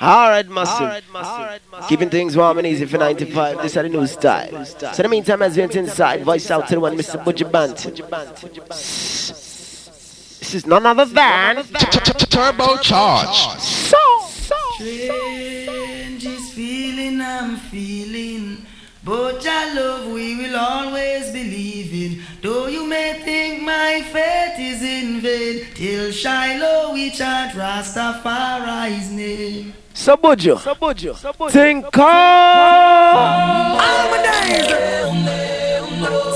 Alright, massive. All right, massive. Keeping things warm and easy for 95. This is the new style. So, in the meantime, as you enter inside, voice out to the one, Mr. Buju Banton. This is none other than Turbo Charge. So, so, Change is feeling I'm feeling. But your love we will always believe in. Though you may think my faith is in vain, till Shiloh we chant Rastafari's name. So, Buju. So, Buju. Think All my days.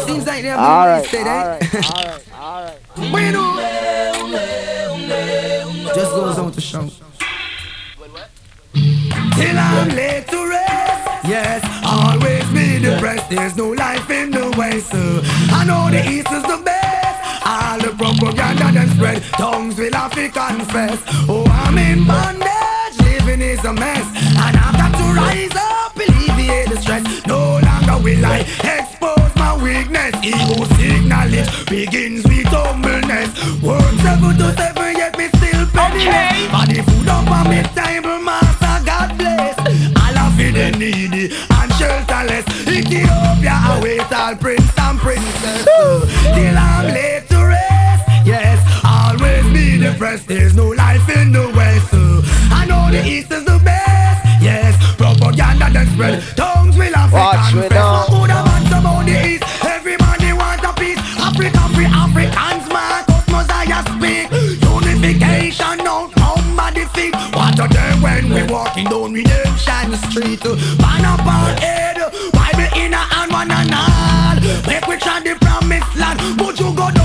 Seems like they're All right, wasted, all eh? right, all right, all right. Bueno. Just goes on to show. Till I'm laid to rest. Yes, always be depressed. There's no life in the west. So I know the east is the best. All the propaganda that spread, tongues will have to confess. Oh, I'm in bondage, living is a mess, and I've got to rise up, alleviate the stress. No longer will I expose my weakness. Ego signal it begins with humbleness. Work seven to seven, yet me still penniless. For the food up on me table, master, God bless. All of it the needy and shelterless. Ethiopia await all prince and princess. Till I'm laid to rest. Yes, always be depressed. There's no life in the west. I know the east is the best. Yes, propaganda that spread. Tongues will have Watch me now. Who the man about the east? Everybody want a piece. Africa free Africans, man. Cosmos I speak. Unification, no come by defeat. What a day when we walking down Redemption Street. Ban up our head, Bible in a hand, one and all. Make we try the promised land. Would you go down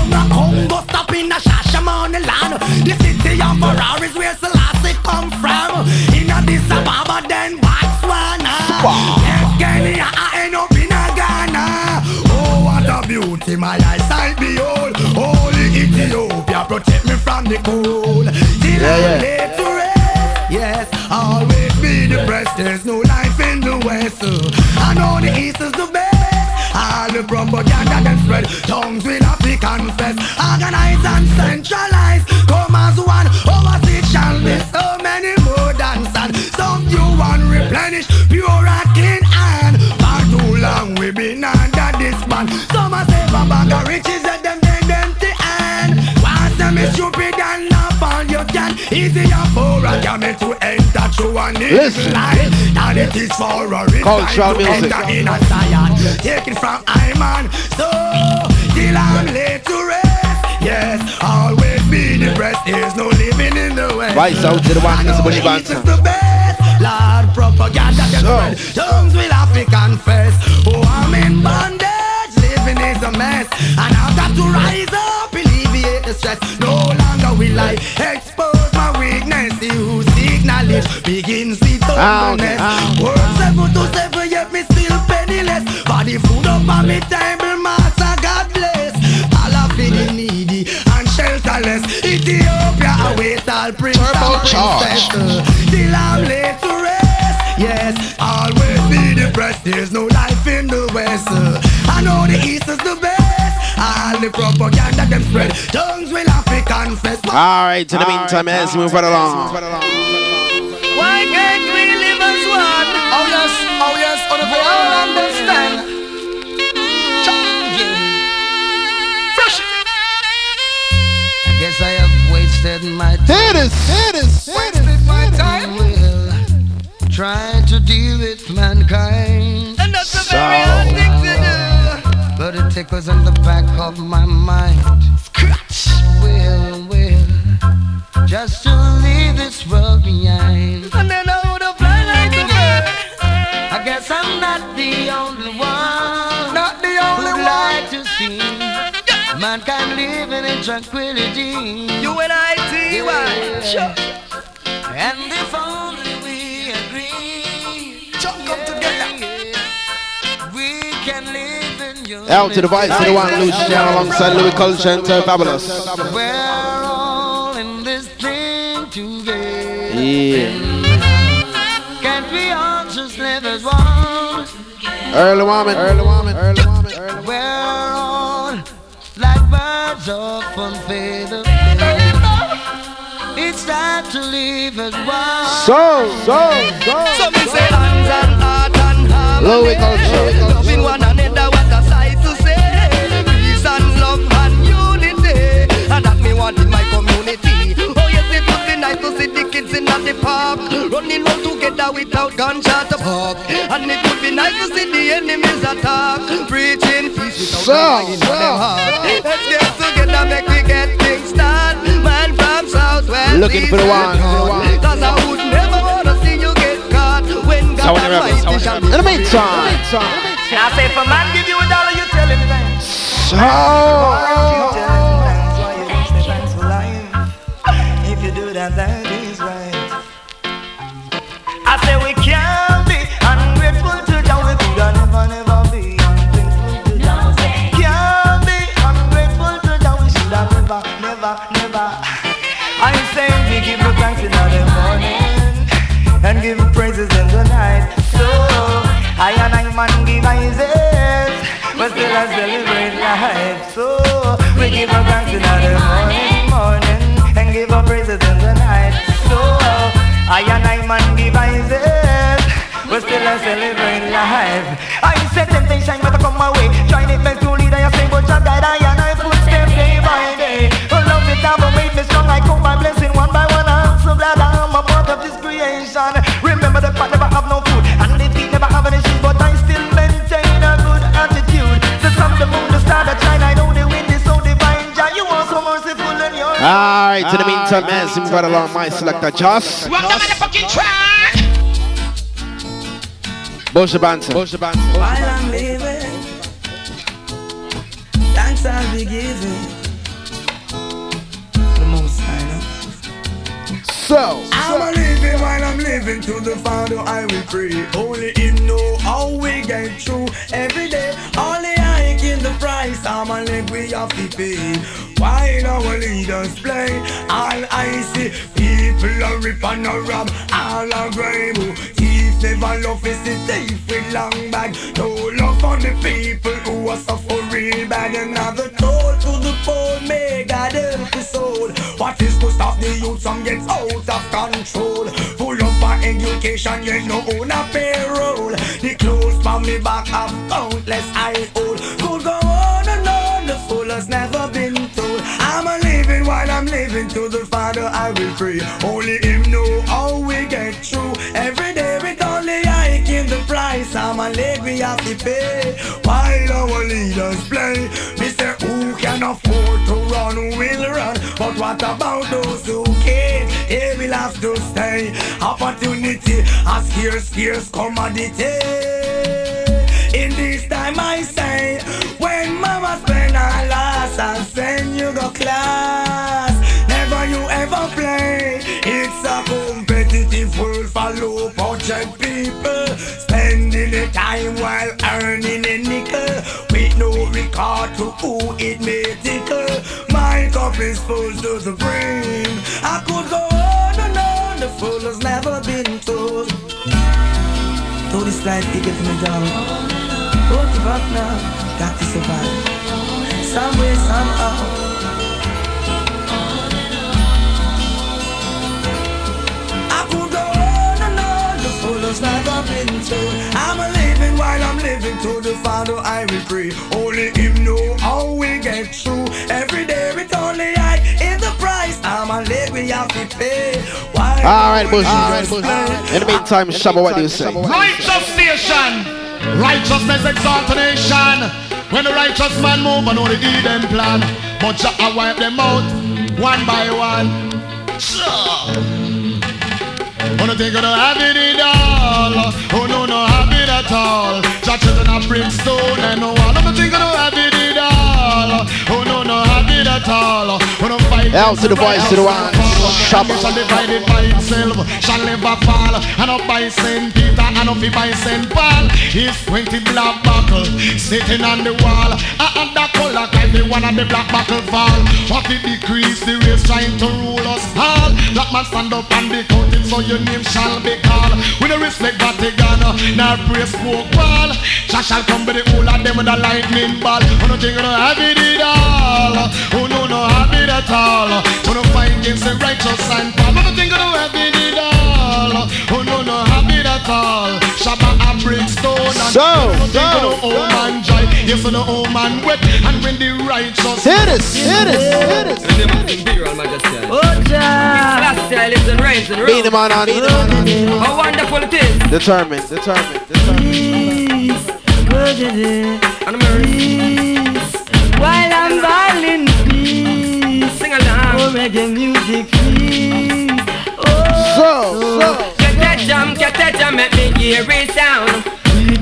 Yes, Kenya, I end up in Ghana. Oh, what a beauty, my eyesight behold. Holy Ethiopia, protect me from the cold. Till Yeah, yeah. laid to rest. Yes, always be depressed. There's no life in the west. I know the east is the best. All the propaganda that spread, tongues will have to confess. Organize and centralize, come as one. Overseas shall be so many more than sand. Some new one replenish, Is stupid and not all you can. Easier for a camel to enter through an Listen. line than it is for a rich Cultural man to music. enter in a Zion. Take it from Iman. So till I'm laid to rest. Yes, always be depressed. There's no living in the west. Right, so to the one, Mr. Bunny the best. Lord, propaganda that So. Tongues will have to confess. Oh, I'm in bondage. Living is a mess. And I've got to rise the stress. No longer will I expose my weakness. He who seek knowledge begins humbleness. out. Work seven to seven, yet me still penniless. For the food up on me table, master, God bless. All of the needy and shelterless. Ethiopia await all prince and princess. Till I'm laid to rest. Yes, always be depressed. There's no life in the west. I know the east is the best. All the propaganda them spread. Tongues will have to confess. All right, in the meantime, as we move right along. Why can't we live as one? Oh yes, oh yes, on the all understand. Fresh. I guess I have wasted my time. Hit us, hit us, hit Wasted my time. Will try tickles in the back of my mind. Scratch. Will, will. Just to leave this world behind. And then I would have fly like a bird. I guess I'm not the only one. Not the only one. like to see mankind living in tranquility. You and I, T.Y. Sure. And Out to the vice to the one, Luciano alongside Louie Culture and Terror Fabulous. We're all in this thing together. Yeah. Can't we all just live as one? Early woman, early woman, early woman, early We're all like birds of unfaded It's time to live as one. So, so, so. So me say hands and heart and harmony. Low culture. Loving one nice to see the kids in the park. Running round together without gunshot to park. And it would be nice to see the enemies attack. Preaching peace without So, so, Let's get together, make we get things done. Man from southwest. Looking for the one, one. Cause I would never wanna see you get caught when God Sound the rebel, Almighty sound the shall rebel. In the meantime, I say if a man give you a dollar, you tell him thanks. so. If you I and I man praises, but still I celebrate life. I said temptation better come my way, trying it best to lead I say, but I guide I and I footsteps day by day. Oh, love it, never made me strong. I count my blessing one by one. I'm so glad I'm a part of this creation. Remember the Alright, in the meantime, man, some got along my selector, Joss. Rock the motherfucking track. Bush the banter. Bush the banter. While I'm living, thanks I'll be giving. The most high, no? So, I'm a living while I'm living to the Father I will pray. Only Him know how we get through every day. Only I can the price. I'm a leg we have to pay. While our leaders play, all I see people are rip and a rob, all are grave. Thief never love is the thief with long bag. No love for the people who are suffering real bad. Another toll to the poor, may God soul. What is to stop the youth from get out of control? Full up for education, yet no own a payroll. The clothes from me back have countless I hold. Pray. Only Him know how we get through. Every day with only I in the price. I'm a leg we have to pay. While our leaders play, Mister who can afford to run will run. But what about those who can't? They will have to stay. Opportunity a scarce, scarce commodity. In this time I say, when mama spend her last, I send you go class. A competitive world for low budget people. Spending the time while earning a nickel. With no regard to who it may tickle. My cup is full to the brim. I could go on and on, the fool has never been told. To this life, ticket to me down. Don't give up now, got to survive. Some way, somehow. I pray. Only Him know how we get through. Every day with only I in the price. I'm a live we have to pay. Why Alright, Bush. In the meantime, Shabba, what do you say? Righteous station. Righteousness exalt a nation. When the righteous man move, I know the Eden plan. But Jah I wipe them out one by one. Sure. Wanna think I don't have it all. Oh no, no have it at all. Jah children of brimstone and no one. Wanna think I don't have it all. Oh no, no have it at all. Oh, Wanna fight. Out to the voice, to the one. Shabba. Shall divided by itself, shall never fall. And up by Saint Peter, and up by Saint Paul. His twenty black buckle sitting on the wall. And that color kind the one of the black buckle fall. What it decrease the race trying to rule us all. Black man stand up and be counted, so your name shall be called. With the respect Vatican, Now pray smoke ball. Jah shall come with the whole of them with a lightning ball. Who no think no have it at all? Who no no have it at all? Who no fight against the righteous and fall? Who no think you no have it at all? Who no no have it at all? Shabba a brimstone and so, so, no old man joy. Yes, no old man wet. And when the righteous hit us, hit us, hit us. Oh, Jah. Last year I lived rains and Beat him on, on, beat him on, on. How wonderful it is. Determined, determined, determined. Peace, while I'm violin reggae music, please. Oh, so, so. Get that jam, get that jam, make me hear it sound.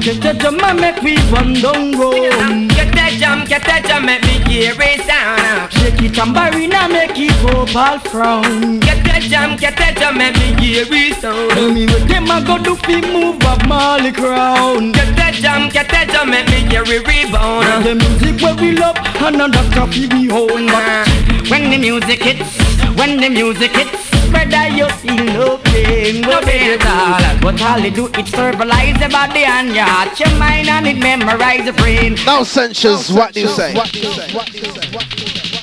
Get that jam and make me run down road. Get that jam, get that jam, make me hear it sound. Shake it tambourine and make it go all frown. Get that jam, get that jam, make me hear it sound. Tell me what them a go do fi move up Marley crown. Get that jam, get that jam, make me hear it rebound. The music where we love, another copy we own. But when the music hits, when the music hits, brother you feel no pain, no pain at all. But all it do it verbalize the body and your heart, your mind and it memorize the brain. Now, Sanchez, what do you say?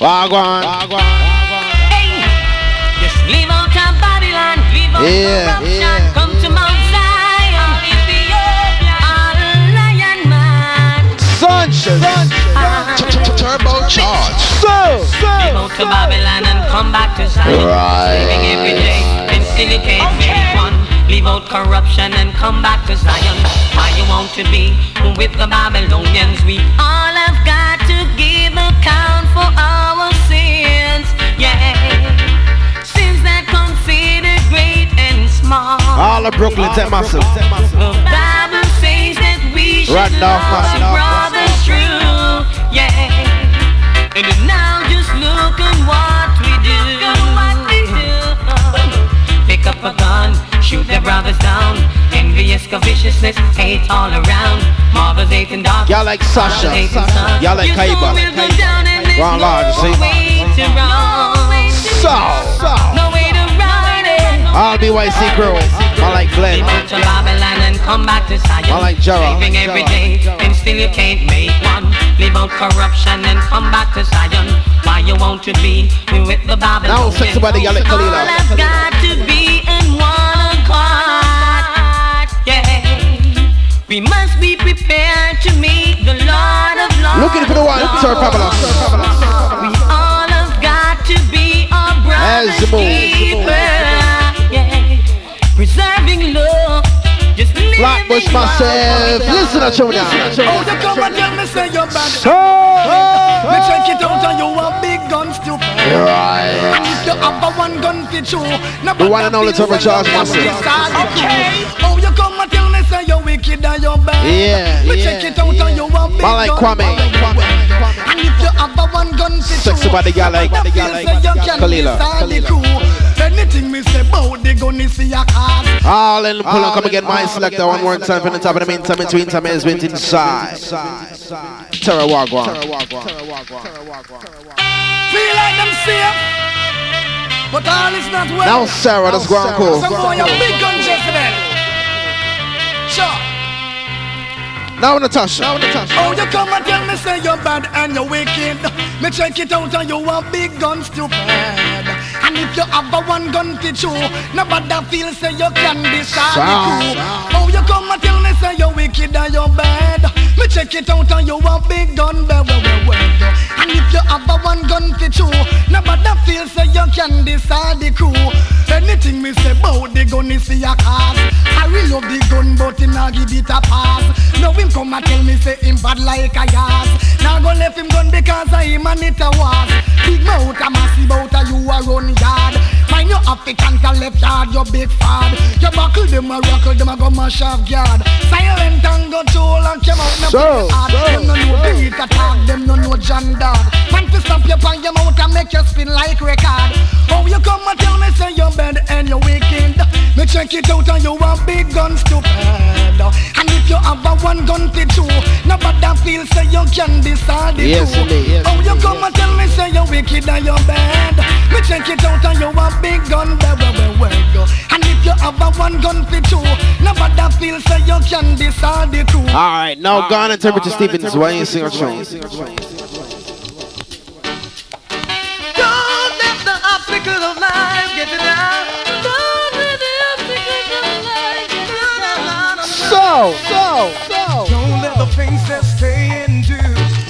Wagwan. Just leave out of Babylon, leave out Yeah, corruption, yeah. come to Mount Zion, Ethiopia, all lion man. Sanchez. turbo charge. So, Leave out to Babylon and come back to Zion. Right. Living every day, and still you can't make one. Leave out corruption and come back to Zion. Why you want to be with the Babylonians? We all have got to give account for our sins. Yeah. Sins that considered great and small. all of Brooklyn, take massive. The Bible says that we should Randolph, love Y'all like Sasha. Y'all like Kaiba. Ron Large, see? So, No way to run it. I'll be YC Crew. I like Glenn. Leave out to Babylon and come back to Zion. I like. Saving every day, and still you can't make one. Out corruption and come back to Zion. Why you want to be with the Babylon? Now, y'all like Kalila. All have got to be in one accord. Yeah. We must be prepared to meet the Lord of Lords. Looking for the one, Sir Fabulous. We all have got to be our brother's As the move. keeper. Yeah. Preserving love. Just live Flatbush myself. Listen to you now. Oh, you come and tell me say you're bad. So, Me check it out and you have big guns to right. And if you have a one gun to chew The one and only turbocharged massive. Okay Oh, you come and tell me say you're wicked and you're bad Yeah, Me check it out and you have big Man like guns Kwame. And if you have a one gun to chew Sexy body, y'all like- nobody y'all like say you can Kalila, Kalila. Anything me say about the gun is see a cause All in pull on, come again, my selector. One more time from the top of the meantime, between time is went inside. Terra Wagwan. Feel like them safe But all is not well Now, Sarah, that's ground cool. Some boy a big gun Jezebel Sure Now, Natasha. Now, Natasha. Oh, you come and tell me say you're bad and you're wicked. Me check it out and you have big guns to bad. And if you have a one gun to chew, nobody feel say you can Sound. crew. Oh, you come and tell me say you're wicked and you're bad. Check it out and you have big gun, bad, well, well, well. And if you have a one gun to chew, nobody feel say you can decide the crew. Anything me say about the gun is see a cause. I really love the gun, but him not give it a pass. Now him come and tell me say him bad like a yas. Now go left him gun because of him and it a was. Big mouth a massive out a you a run yard. Find your African to left yard, you big fad. You buckle them a rockle, them a go mash off guard. Silent and go tool and come out no So, hard. so, Them no know beat attack, them no know John Dog. Man to stamp you on your mouth and make you spin like record. Oh, you come and tell me say you're bad and you're wicked. Me check it out and you want big guns to bad. And if you have a one gun to two, nobody feels say you can decide it yes, too. Yes, oh, you come and tell me say you're wicked and you're bad. Me check it out and you a big gun, where, where, where, go. And if you have a one gun to two, nobody feels say you can decide it too. All right, now go on and Temperature Stevens, why you sing a song? So, so, so. Don't let the things that stay and do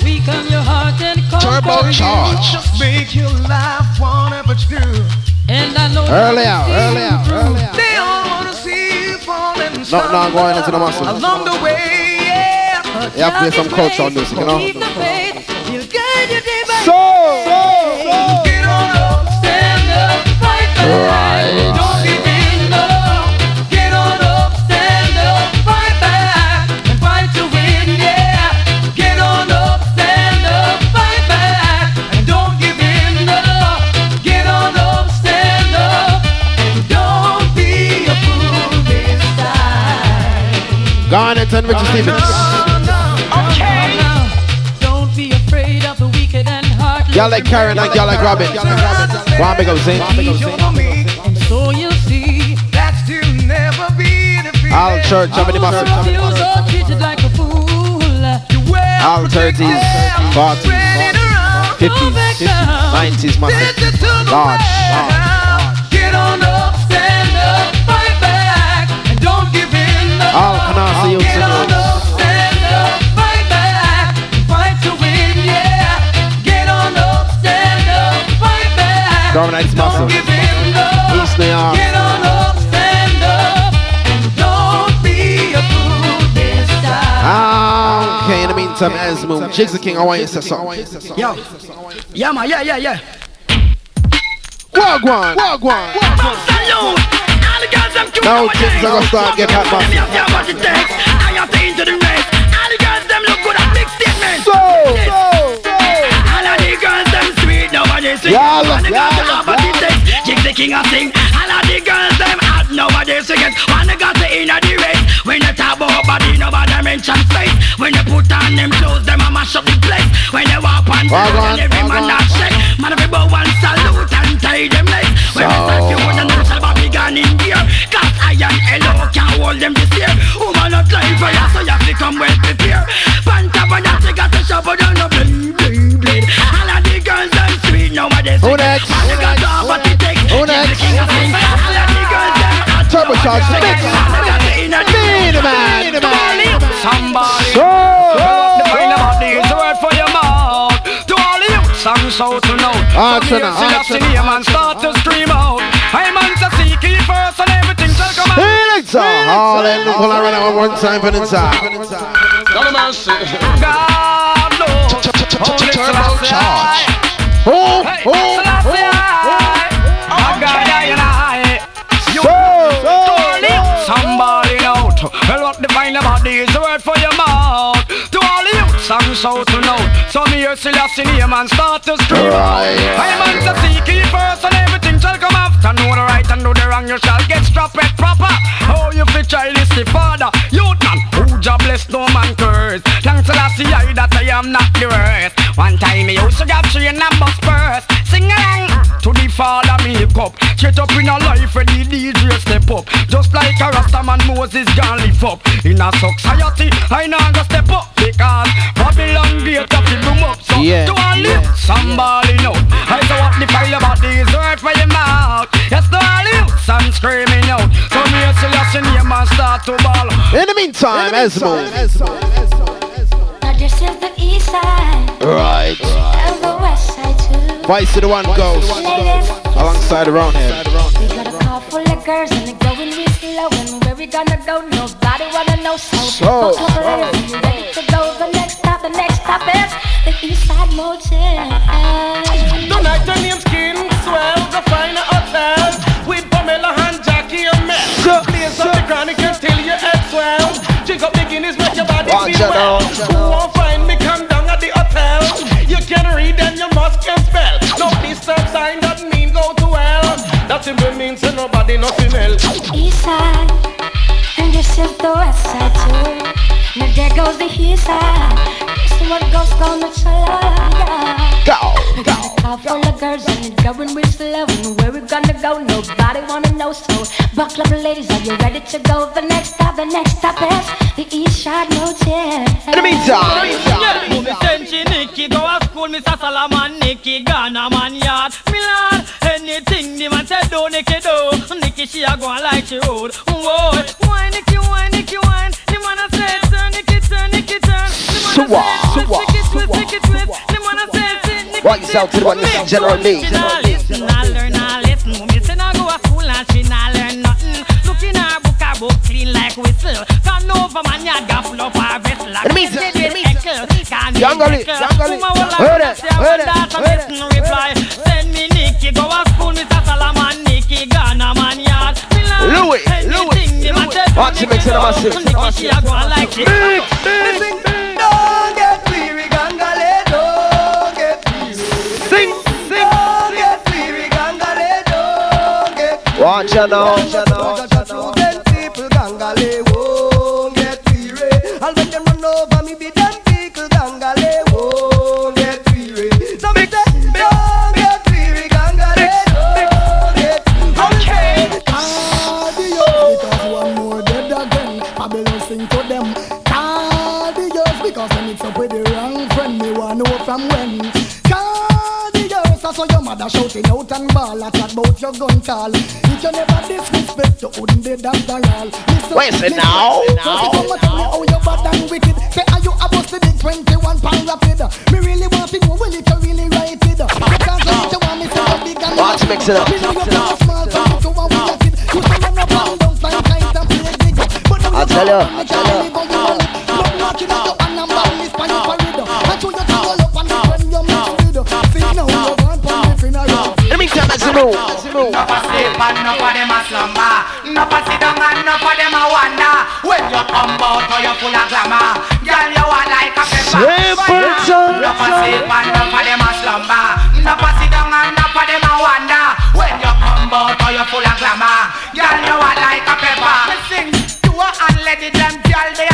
weaken your heart and Turbo charge. Just make your life whatever you do. And I know earlier, earlier, earlier. They all wanna see you falling. No, no, going into the muscle. Along the way, yeah. You have to play some cultural music, you know. Keep the faith. He'll guide you day by So, so, so. Get on up, Stand up, fight back. Time. Go on and Temperature Stevens. Okay. Don't be afraid of the wicked and heartless. Y'all like Karen and y'all like Robin. One big up, sing. And so you'll see. That's to never be defeated. All church, how many muscle? Feels all treated like a fool. All 30s, 40s, 50s, 90s muscle. Large, large. Up, stand up, fight back. Dominate Don't muscle. give in, no. East New York. Get on up, stand up, and don't be a fool this time. Ah, okay, in the meantime, Esmo, Jigs the King, I want you to say something. Yo. Yeah, man, yeah, yeah, yeah. Wagwan, wagwan. Salute! Now things are gonna start get hot, man. Let me have your what it takes. I have to into the race. All the girls, them look good at big statements. So, so, so. All of the girls, them sweet. Nobody sing. Y'all, All the girls, them y'all, have what it takes. The king, I sing. All of the girls, them hot. Nobody it. One they got to in the race. When you talk about body, nobody mention face. When you put on them clothes, them a mash up the place. When they walk on the road, every man not shake. Man, every boy one salute and tie them legs. When they start hold them, they shall gone in gear. Cause I and hello can't hold them this year. Woman not lying for you, so you have to come well prepared. Panta on that, got to shop, but don't bling, bling, bling. All of the girls, them sweet, nowadays. Who next? Man, they got to have what it takes. Who Just the next? king of swing. All of the girls, them hot. Turbocharged They mix. got to in a Be the man, be the man. Somebody. So, The kind of body is the word for your mouth. To all of you, some so to know. Answer now, Some answer see the name and start to scream out. Out. Felix, hallelujah. Hold on, run out one more time for the inside. Lord have mercy. God knows. Holy Turbo Selassie. charge. Oh, Hey, oh, Selassie. oh, Oh, God, I and I. You So, so, Tony, somebody out. Well, what define the body is the word for your mouth. To all of you, some so to know. So me hear Selassie name and start to scream. Right. I'm on to seek ye first and. Know the right and know the wrong, you shall get strapped proper. Oh, you fit child is the father. Youth man, who jobless, no man curse. Selassie, I see that I am not the worst. One time me used to get three and bus first. Sing along to the father makeup. Straight up in a life where the DJ step up. Just like a Rastaman Moses gone lift up. In a society, I know go step up. Because Babylon gate up the boom up. So Yeah, to all you, yeah. somebody know. I saw what the file about this word for your mouth. Yes, to all you, some screaming out. So me a Selassie name and start to ball. In the meantime, Esmo. Now this is the east side Right. and Vice to the one goes alongside the roundhead. we got a car full of girls and they're going real slow. And where we gonna go? Nobody wanna know. So, So. book up you ready to go? The next stop, the next stop is the east side motel. Tonight your name skin swell, go find hotel with Pamela and Jackie and Mel. Sure, Blaze up the chronic until your head swell. Drink up the Guinness, make your body Watch feel it well. nothing we mean to nobody, nothing else. East side, and this is the west side too the east side. This is what goes down the yeah. Go, go. Car full of girls and it's going real slow. And where we gonna go? Nobody wanna know. So buckle up, ladies. Are you ready to go? The next stop, the next stop is the East Side Motel. In the meantime, Movie Senchi, Nicky, go to school, Mr. Salaman, Nicky, Ghana, man, yard. Milan, anything the man said, do, Nicky, do. Nicky, she a go like she road. Whoa, why, Nicky, why, Nicky, why? The man a say, a say, sit, Nicky, Walk yourself to the one, sit. Mr. General Lee. Listen, nah learn, nah listen. Me say nah go to school and she nah learn nothing. Look in her book, her book clean like whistle. Over man, got full up her vessel. In the meantime, in the meantime. Yangali, Yangali. Heard it, heard it, heard it. reply. Send me Nicky, go to school, Mr. Salaman, Nicky, Ghana man yard. Louis, Louis, Louis. Watch him mix it, a. Nicky, she a go like she. Out now, out now. Ten people gangale won't get weary. I'll make them run over me, be them people gangale won't get weary. So me say, don't get weary, gangale, don't get weary. Cardios, because one more dead again. Babylon sing to them. Cardios, because when it's up with the wrong friend, me want know from when. Cardios, I saw your mother shouting out and ball at that about your gun call. You never disrespect, you wouldn't be after all. Listen, Wait, say listen, now, come and tell me how you bad and wicked. Say, are you a busted in 21 pound rapid? Me really want to know, will it you really write it? Because you want me to go big and mix it up. me know you play small, so you two with your. You say run up and down, fly kite and play big. But now I'll you tell you, come I'll and tell tell you. me as you move, as you move. Enough a sleep and enough of them a slumber. Enough a sit down and enough of them a wonder. When you come out oh, how you full of glamour. Girl you are like a pepper. Simpleton. Enough a sleep and enough of them a slumber. Enough a sit down and enough of them a wonder. When you come out oh, how you full of glamour. Girl you are like a pepper. Me sing to a and let it them girl they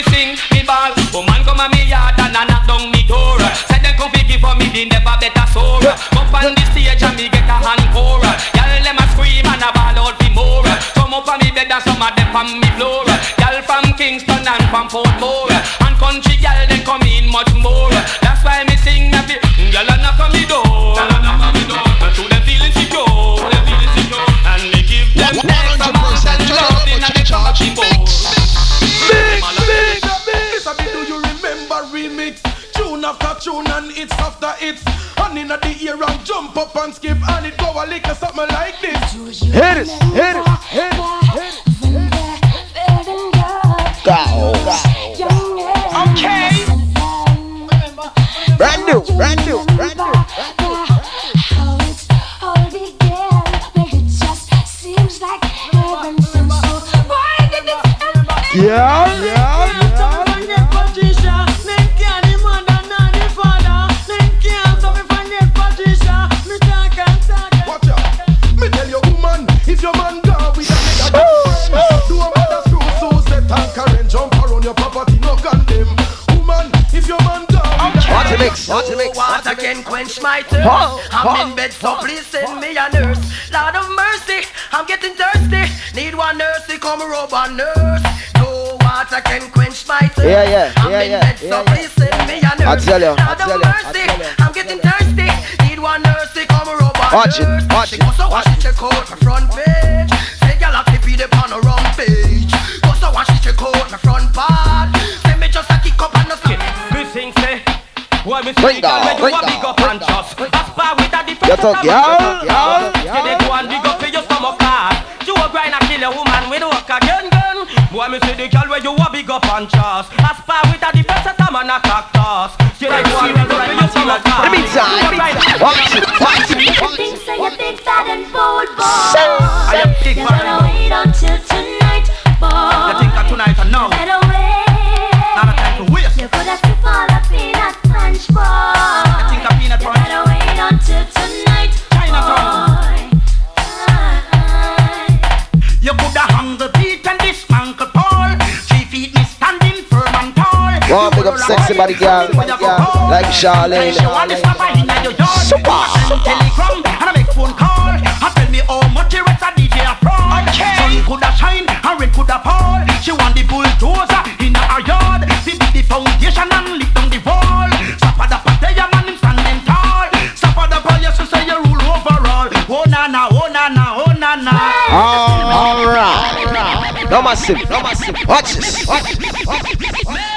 Me sing, me ball, woman come a me yard and a knock down me door. Say them come fi for me the never better sore. Up on the stage and me get a encore. Y'all them a scream and a ball out for more. Some up on me bed and some of them from me floor. Y'all from Kingston and from Portmore. It's after And in the ear and jump up and skip And it go a little something like this Hit it, hit it, hit it, hit it. Go, go. Okay. Brand new, brand new, brand new. How quench my thirst. Huh, I'm huh, in bed, so please send me a nurse. Lord of mercy, I'm getting thirsty. Need one nurse to come rub a nurse. No water can quench my thirst. Yeah, yeah, I'm yeah, in yeah, bed, so yeah, yeah. please send me a nurse. I tell you, I Lord tell of you, I mercy, tell you. I'm getting thirsty. Need one nurse to come rub a Watch it, nurse. watch She it, goes so watch watch it, check out my front page. Say, girl, I keep it on a wrong page. Boy, me bring down, bring down, bring down, bring down. Aspire with a different Get up, y'all, y'all, y'all. They go and dig up for your stomach card. You a grind and kill a woman with work again, gun. Boy, me see the girl where you a big up and trust. Aspire with a different set of man a cactus. She like go and dig up for your stomach card. Let me die, let me die. Watch it, watch it, watch it. Things say you're big, fat and bold, boy. Sexy body girl, like Charlene. Super. Telegram and I make phone call. I tell me how much a DJ a. Sun coulda shine and rain coulda fall. She want the bulldozer in her yard. She build the foundation and lift down the wall. Stop at the pataya man him standing tall. Stop at the palace to say you rule overall. Oh na na, oh na na, oh na na. No massive, no massive. Watch this, watch this. Watch this.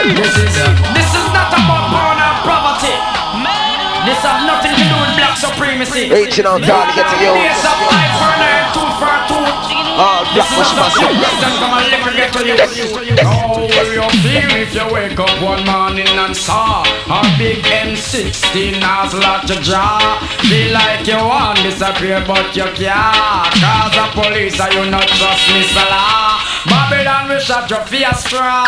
This is this is not about power and poverty. This have nothing to do with black supremacy. Reaching out to get to you. Yes, of eye for an eye, tooth for ah, a. Oh, black bush massive. Then come and lick and get to you. How will you feel if you wake up one morning and saw a big M16 nozzle at your jaw? Feel like you want to disappear but you can't. Cause the police are you not trust me, Salah. Babylon will shut your face strong.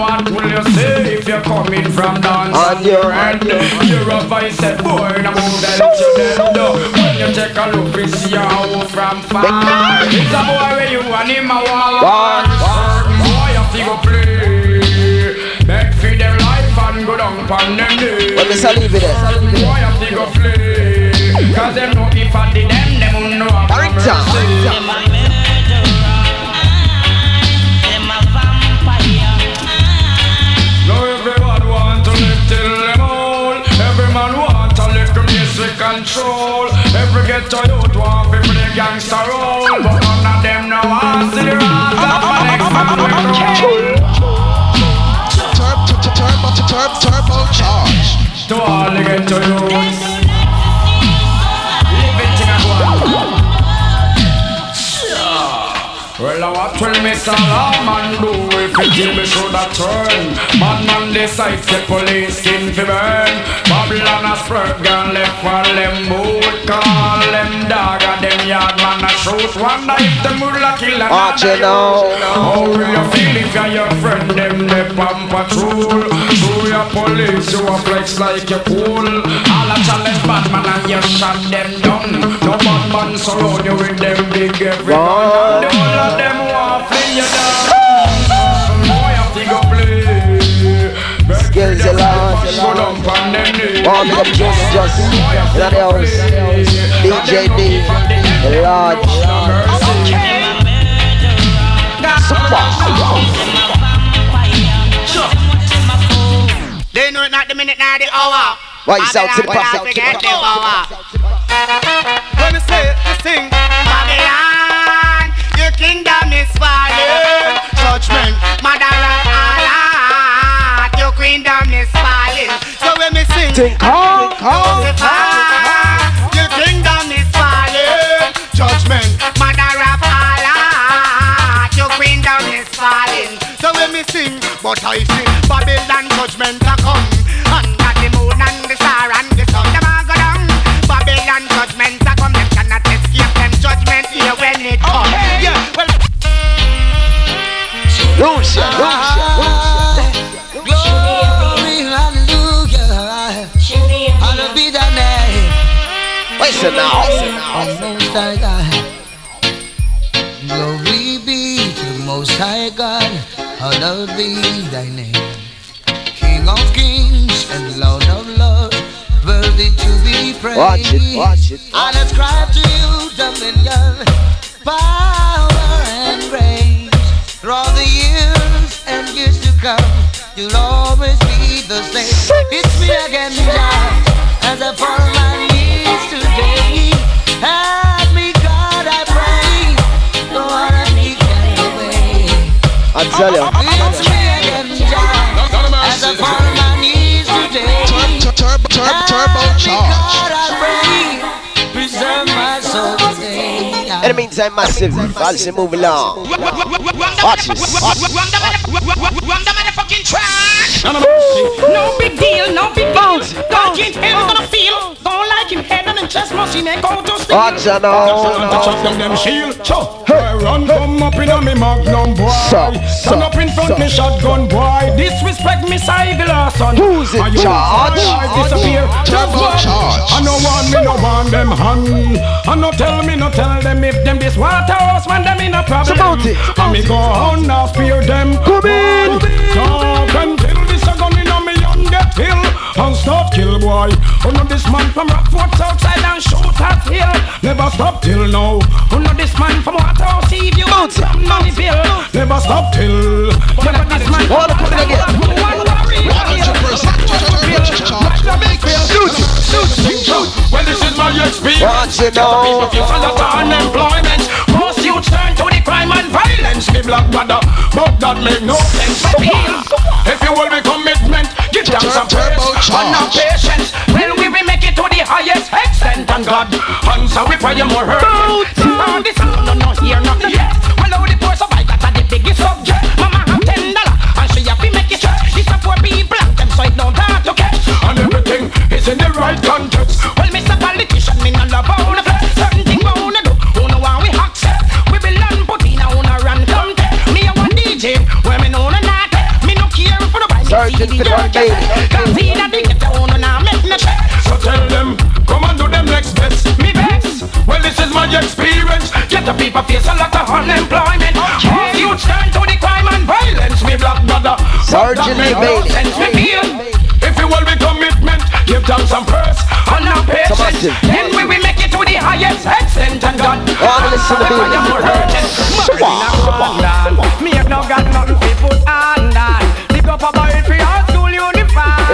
What will you say if you're coming from down On your end? You're a voice said, boy, now move that to them. When you take a look, we see how from far. It's a boy where you and him a war. And go down pon them day. When me say leave it there. Certain boy you fi go play. Cause them know if I did them, them will know how Barrington. Now everyone to live till them old Every man want a little basic control Every ghetto youth want to play gangster role But none of them know want to see the wrath of the next man control charge. To all the ghetto youths Live it in a Well, what will Mr. Lawman do if it till me shoulda turn? Madman decide the police skin fi burn. Babylon a spread gun left while them boot call them dog and them yard man a shoot. Wonder if them would la kill Watch another it now. How will you feel if you're your friend them they on patrol? Through your police you a flex like you cool. All a challenge bad man and you shot them down. No bad man surround you with them big every gun. And the whole of them want fling you down. Them knees. One big up Juice Just in the house. DJ D. Large. They know it not the minute, not the hour. Why you sound to the Babylon, pop, we sound to the forget the sing, Think hard, hard, Lucifer, your kingdom is falling. Judgment, mother of all art, your kingdom is falling. So when we sing, but I see Babylon judgment a come. Under the moon and the star and the sun, them a go down. Babylon judgment a come, them cannot escape them judgment here when it come. Yeah, well. Lucia, Lucia, Listen now. Most High God. Glory be to the Most High God. Hallowed be thy name. King of kings and Lord of lords. Worthy to be praised. Watch it, watch it. I ascribe to you dominion, power, and grace. For all the years and years to come, you'll always be the same. It's me again, God, as I fall tell you. On. Turbo, turbo, turbo charge. In the meantime, massive. Policy move along. Watch this. Run the motherfucking trash. No big deal, no big deal. Don't get him gonna feel. Don't like him and chest must make go eh, to steal. Watch out Touch up now. them them shield. Cho. Run come up in a me magnum boy. So, Stand up in front so. me shotgun boy. Disrespect me cycle son. Who's in charge? I disappear. Just one. I no want me no want them hand. I no tell me no tell them if them this water house man them in a problem. About it, And me go on now spear them. Come in. Talk until hill and stop kill boy. Oh no this man from Rockford outside and shoot at hill. Never stop till now. Oh no this man from Waterhouse see if you want some money bill. Never stop till. Never this man. Hold on, come in again. Well, this is my experience. Watch it now. People feel unemployment. Most youths turn to the crime and violence. Me black brother, but that make no sense. Appeal. If you will be commitment, give them some Turbo praise and not charge. patience. Well, we will make it to the highest extent, and God answer we pray more hurt. Oh, this no no no here no yes. Well, how the poor survive that are the biggest subject. Mama have ten dollar and she have to make it church. This a poor people and them so it don't hard to catch. And everything is in the right context. Well, Mr. Politician, me no love how for the buy me Sergeant CD to the or baby. Cause he the biggest, I wanna now make me check. So tell them, come and do them next best. Me best. Well, this is my experience. Get the people face a lot of unemployment. All youths turn to the crime and violence. Me black brother. Sergeant That make no Bailey. sense. Me feel. If you will be commitment, give them some first and now patience. Then we will make it to the highest extent and God. Oh, listen to the I am more urgent. Me have no got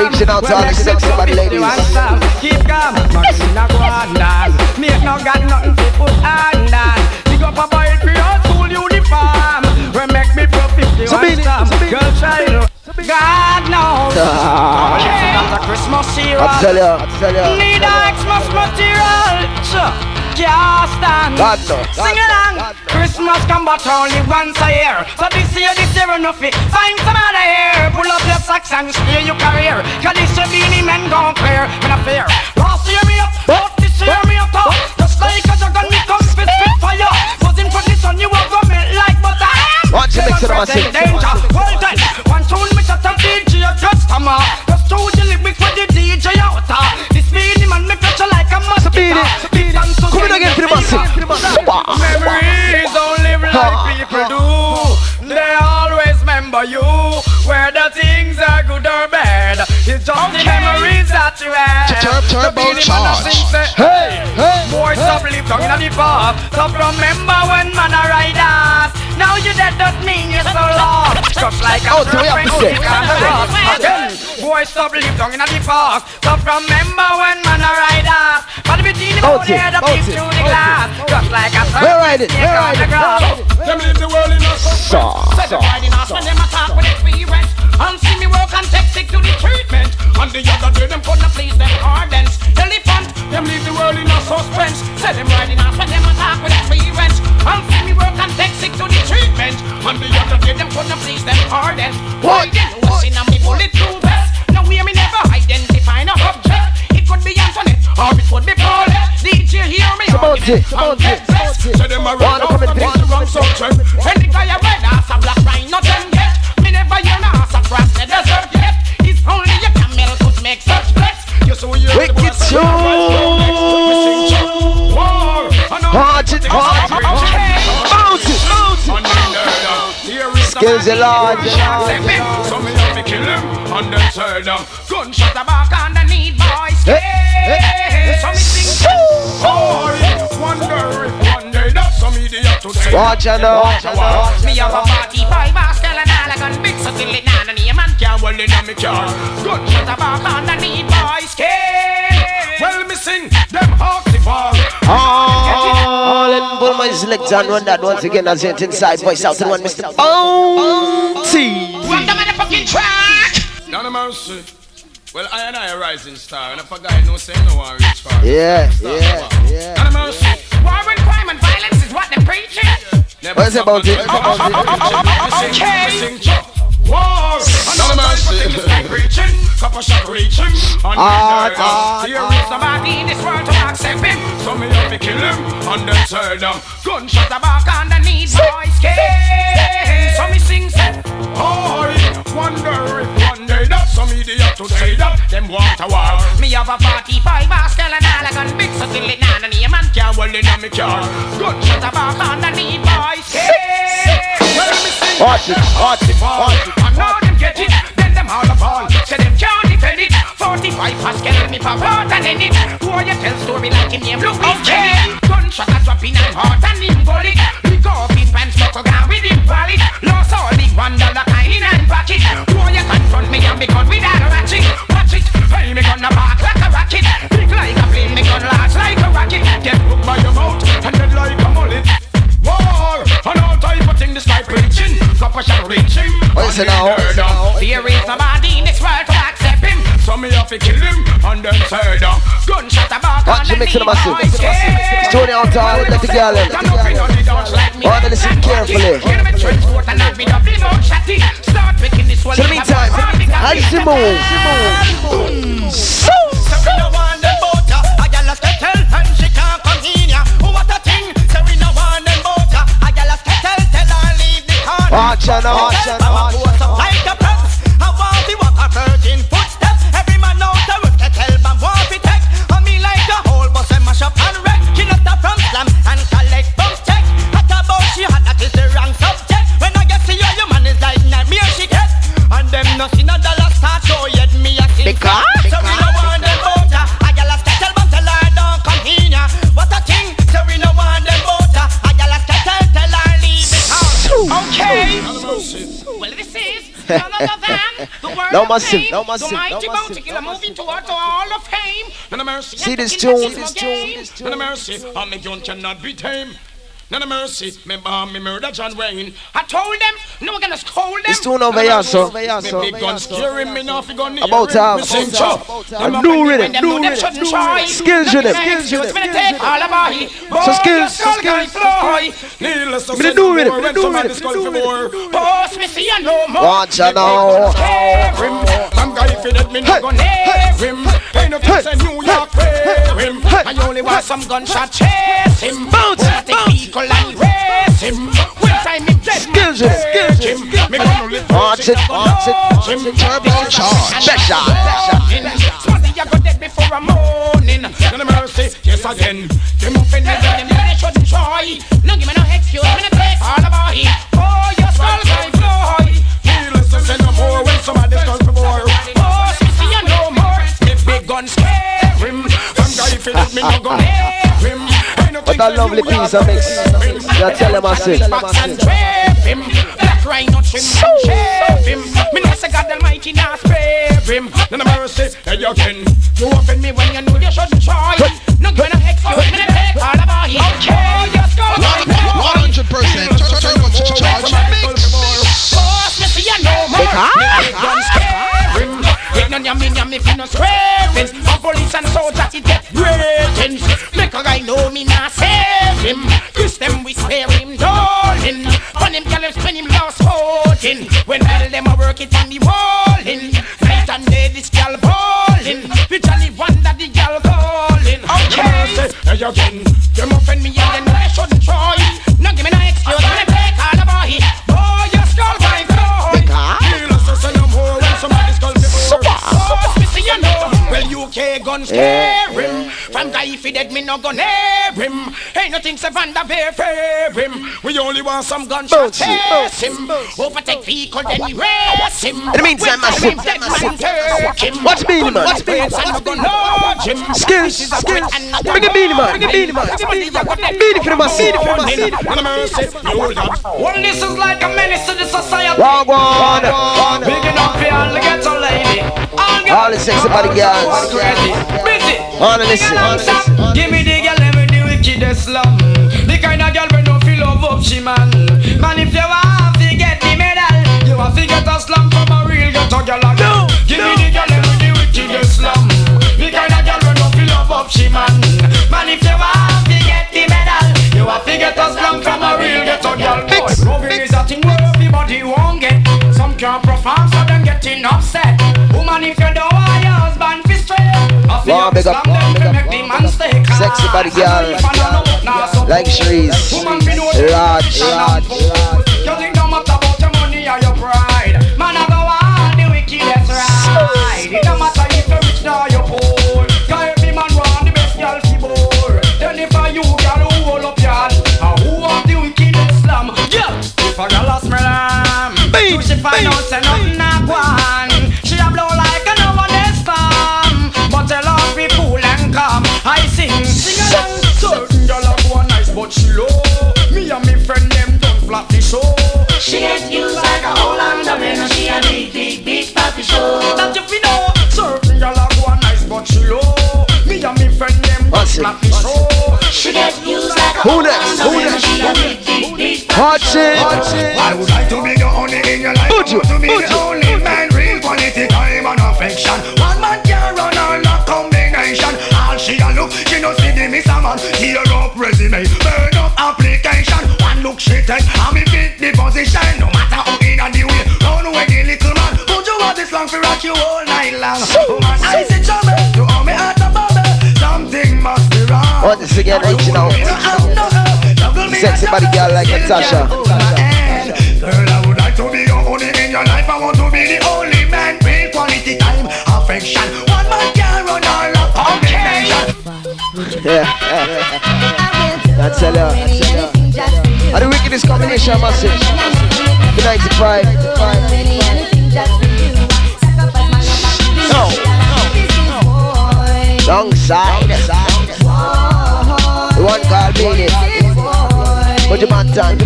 Reaching out to all the sexy bad ladies. Keep calm, Martina go on down. Me have no got nothing to put on down. Pick up a boy for your school uniform. We make me for 50 Sabini, one Sabini. Girl child. God knows. Ah. That's a Christmas cereal. I tell ya, I tell ya. Need a Xmas material. So, can't stand. God knows, God Sing along. Knows. Christmas come but only once a year. So this year, this year enough it. Find some other year. Pull up your socks and steer your career. Cause this year Beenie men gon' clear. Me not fear. Last year me up, but this year me up top. Just like a dragon me come fist spit fire. Buzzing for the sun, you will go melt like butter. Watch it, mix it up, sing. Danger. Well then, one tune me shut up DJ just come on. Just to the lyrics for the DJ out. Ah. This Beenie man me catch like a mosquito. Again for the. Memories don't live like people do. They always remember you. Whether things are good or bad, it's just the memories that you have. Tur- turbo The feeling man a charge. Hey, hey, boy, stop live down in the park. Stop remember when man a ride us. Now you dead don't mean you're so lost. Just like a Oh, so we have to serpent say. on the rock. Again, boy, stop live down in the park. Stop remember when man a ride us. But between the Bounce body it, and the bounce through the bounce glass. Just like a serpent We're riding, snake we're on the riding. grass. Them live the world in a Saw, Set the And see me work and take sick to the treatment. And the other day them couldn't please them ardents Elephant, them leave the world in a suspense. Set them right in us when them attack with experience And see me work and take sick to the treatment. And the other day them couldn't please them ardents Why they know what's in a me bulletproof vest Now hear me never identify no object. It could be Antoinette or it could be Paulette. DJ hear me? About it, about it, about it. Say them a come out and and the wrong subject. Any guy a red ass a black rhino them And now Watch it, watch it. Bounce it, bounce it. And then there down. Here is the Skills are large. he shot them in. So me have to kill him And then turn Gunshot a back underneath boys Hey, hey, So me sing Oh, wonder if one day that's some idiot today Watch out now. me have a party five bars, tell an all gun big so till it none and man well in me car. Good shot about underneath boys skin. Well, me sing them hawks fall. All in Bull my select and run that once again as it inside voice out to the one Mr. Bounty. Run the motherfucking track. None of mercy. Well, I and I a rising star, and if a guy no say no one reach far. Yeah, yeah, yeah. None of mercy. War and crime and violence is what they're preaching. What is it about it? Okay. War, none of mercy. Couple shot reaching, and Ah, then ah, there there is nobody in this world to accept him. So me have to kill him, and then tear down. Gunshot The back underneath boys skin. So me sing say, I wonder if one day that some idiot to say that them want a war. me have a 45 Pascal and all a gun big so till it none and a man Can't well in a me car. Gunshot the back underneath boys skin. Well me sing. Watch it, watch it, watch it. And now them get it, all a fall. Say them can't defend it. 45 Pascal and me pop out and end it. Who you tell story like him name Louis okay. Gunshot a drop in and heart and him bullet. Lick off his pants, buckle down with him wallet. Lost all big one dollar kind in and pocket. Who you confront me and me gun without a ratchet. Watch it, hey me gonna bark like a rocket. Big like a plane, me gun large like a rocket. Get hooked by your mouth and dead like a mullet. War, and all type of thing this guy preaching. Reaching, What is it now? and then tear down. There is nobody in this world to accept him. So me have to kill him, and then tear down. Gunshot about Watch you mix it massive. It's Tony out all let the girl in. Oh, then listen carefully. So the meantime, how she move? So, watch out, watch out, watch No fame, no mighty no killer moving towards the hall of fame. Of mercy. See this tune, this tune, this tune. mercy. And me gun cannot be tamed. None of mercy. Me bomb me murder John Wayne. I told them, no, we're gonna scold them. This tune over here, so. Me big gun scaring me now. fi gun near About time, Me sing about chop. time, about time. in Do the- rhythm, When them do know them rhythm, shouldn't do try. rhythm. Skills rhythm, skills you, rhythm. it's gonna take all about it. So skills, skull skills. Needless to say, do no rhythm, more me when do somebody rhythm, skull me for do more. Boss, me see you no more. Watch now. Scare him. Some guy fi dead me no Hey, gun him. Ain't no place in New York him. I only want some gunshot chase him. Bounce, bounce. Vehicle and race him. When time him dead, Skills it, skills him. Me gonna live Watch it, watch it, him. it. Turbo charge. Special. You go dead before a morning. Of mercy, yes again. Them up in the them they shouldn't try. No give me no excuse, me no take all about it. Oh, your skull going fly. Needless to say no more when somebody skull for more. Me see you no more. Me big gun scare him. Guy fi dead me no gun him. What a lovely piece of mix. him. Tell him I say. Box and trap him. Black rhino trim shave him. Me know say God Almighty not spare him. None of mercy, hey again. You offend me when you know you shouldn't try. No me no excuse, me no take all about it. Oh, your skull going fly. 100% turbo charge mix. Boss, me see you no more. Me gun scare him. With none yummy yummy fi no scraping. Police and soldiers it get ratings. A guy know me not save him. Kiss them we spare him darling. On him gyal spend him lost holding. When all them a work it on the wallin. Night and day this gyal ballin. The jolly one that the gyal calling. Okay. Hey again. Them offend me and then I shouldn't try. No give me no excuse, me take all about it. Oh, your skull going fly. Needless to say no more when somebody skull for more. Boss, me see you know. Well, UK guns scare him. From guy if he dead, me no gun near him. Ain't nothing say Van der Beer fear him. We only want some gunshot Bouncy, chase him. Overtake vehicle, then we race him. In the meantime, When massive, time him dead, massive. man, take him. Watch Beenie Man. Watch Beenie Man. no gun lodge him. Skills, a skills. and a Bring a Beenie Man, warning. Beenie Man. Beenie for the massive, for the warning. massive. Of mercy, you hold up. Well, this is like a menace to the society. Wrong one. Big enough for all the ghetto lady. All the sexy body girls. crazy. Busy. All the listen, all the listen. Give me the girl, let me the wickedest slum. The kind of girl we know up she man. Man, if you want to get the medal, you want to get a slam from a real ghetto girl again. Give me the girl with the wickedest slam. The kind of girl when you feel love up she man. Man, if you want to get the medal, you want to get a slam from a real ghetto girl. Boy, loving is a thing where everybody won't get. Some can't perform, so them getting upset. Woman, if you don't man stay calm. Sexy body girl. Like It don't matter she low Me and me friend them done flap the show She get used like a whole underwear and she a big, big, big papi show. Girl. Girl, I would like to be your only in your life. I want to be the only man. Real quality time, affection. One man can run all of combination. Yeah. I tell ya. And the wickedest combination massive. The 95. No. Long side. The one called Beenie. Put your man down. We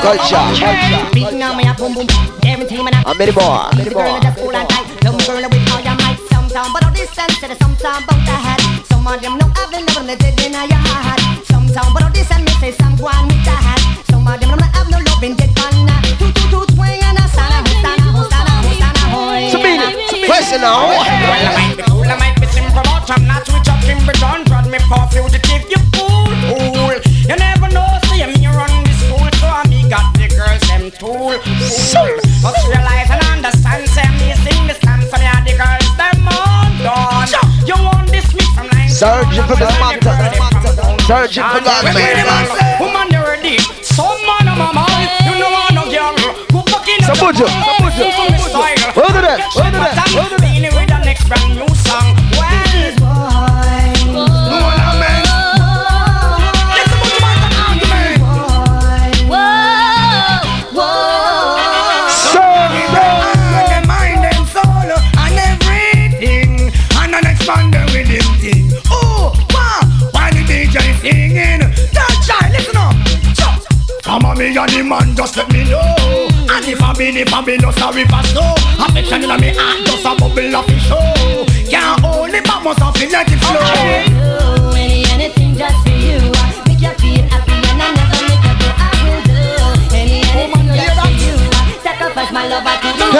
culture. Beating on my boom boom, everything man. And many more. Many Girl, more. just cool and tight. Love girl with all your might. Some sound, but all this sense, there's some sound about the head. Some of them know I've been never let it in your heart. Some sound, but all this and me say some go on with the head. Some of them don't have no love in get on. Two two two swing and a sana, sana, sana, sana, hoy. So Beenie, question now. Well, I might be cool, I might be simple, but I'm not switch up in return. Trod me for fugitive, you fool, fool. Girls them fool. But realize and understand, say me sing this slam, so me and the girls them on done. You want this me from line to Searching for the line, matter. you girl, them from for God, When man. we Woman, you're ready? Some man of my mind, you know I no girl. Go back in So the put you, ball, put you, for me style. Hold it there, hold it there, But I'm hold it there. feeling with the next brand new song. And if I been, if I been, no sorry for snow. Affection in me heart, just a bubble of the show. Can't hold it, but must have feel like it flow. do any anything just for you. Make you feel happy and I never make you go. I will do any anything just for you. Sacrifice my love I could do.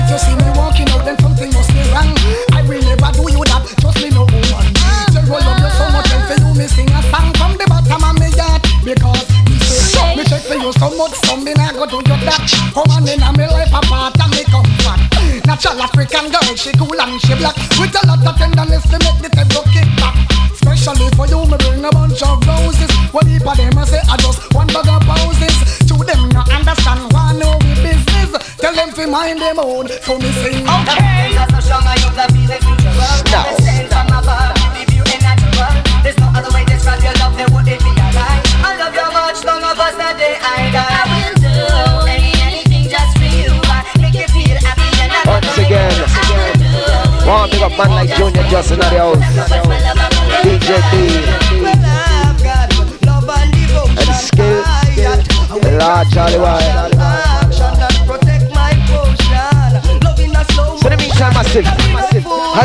If you see me walking out, then something must be wrong. I will never do you that. Trust me, no woman. Tell you love you so much, and for you me sing a song from the bottom of me heart because me say me check for you so much, so me nah go do you that. Come on in, me life apart and me comfort. Natural African girl, she cool and she black with a lot of tenderness to make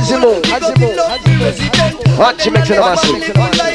Hazimu. Hazimu. Watch you mixing the massive.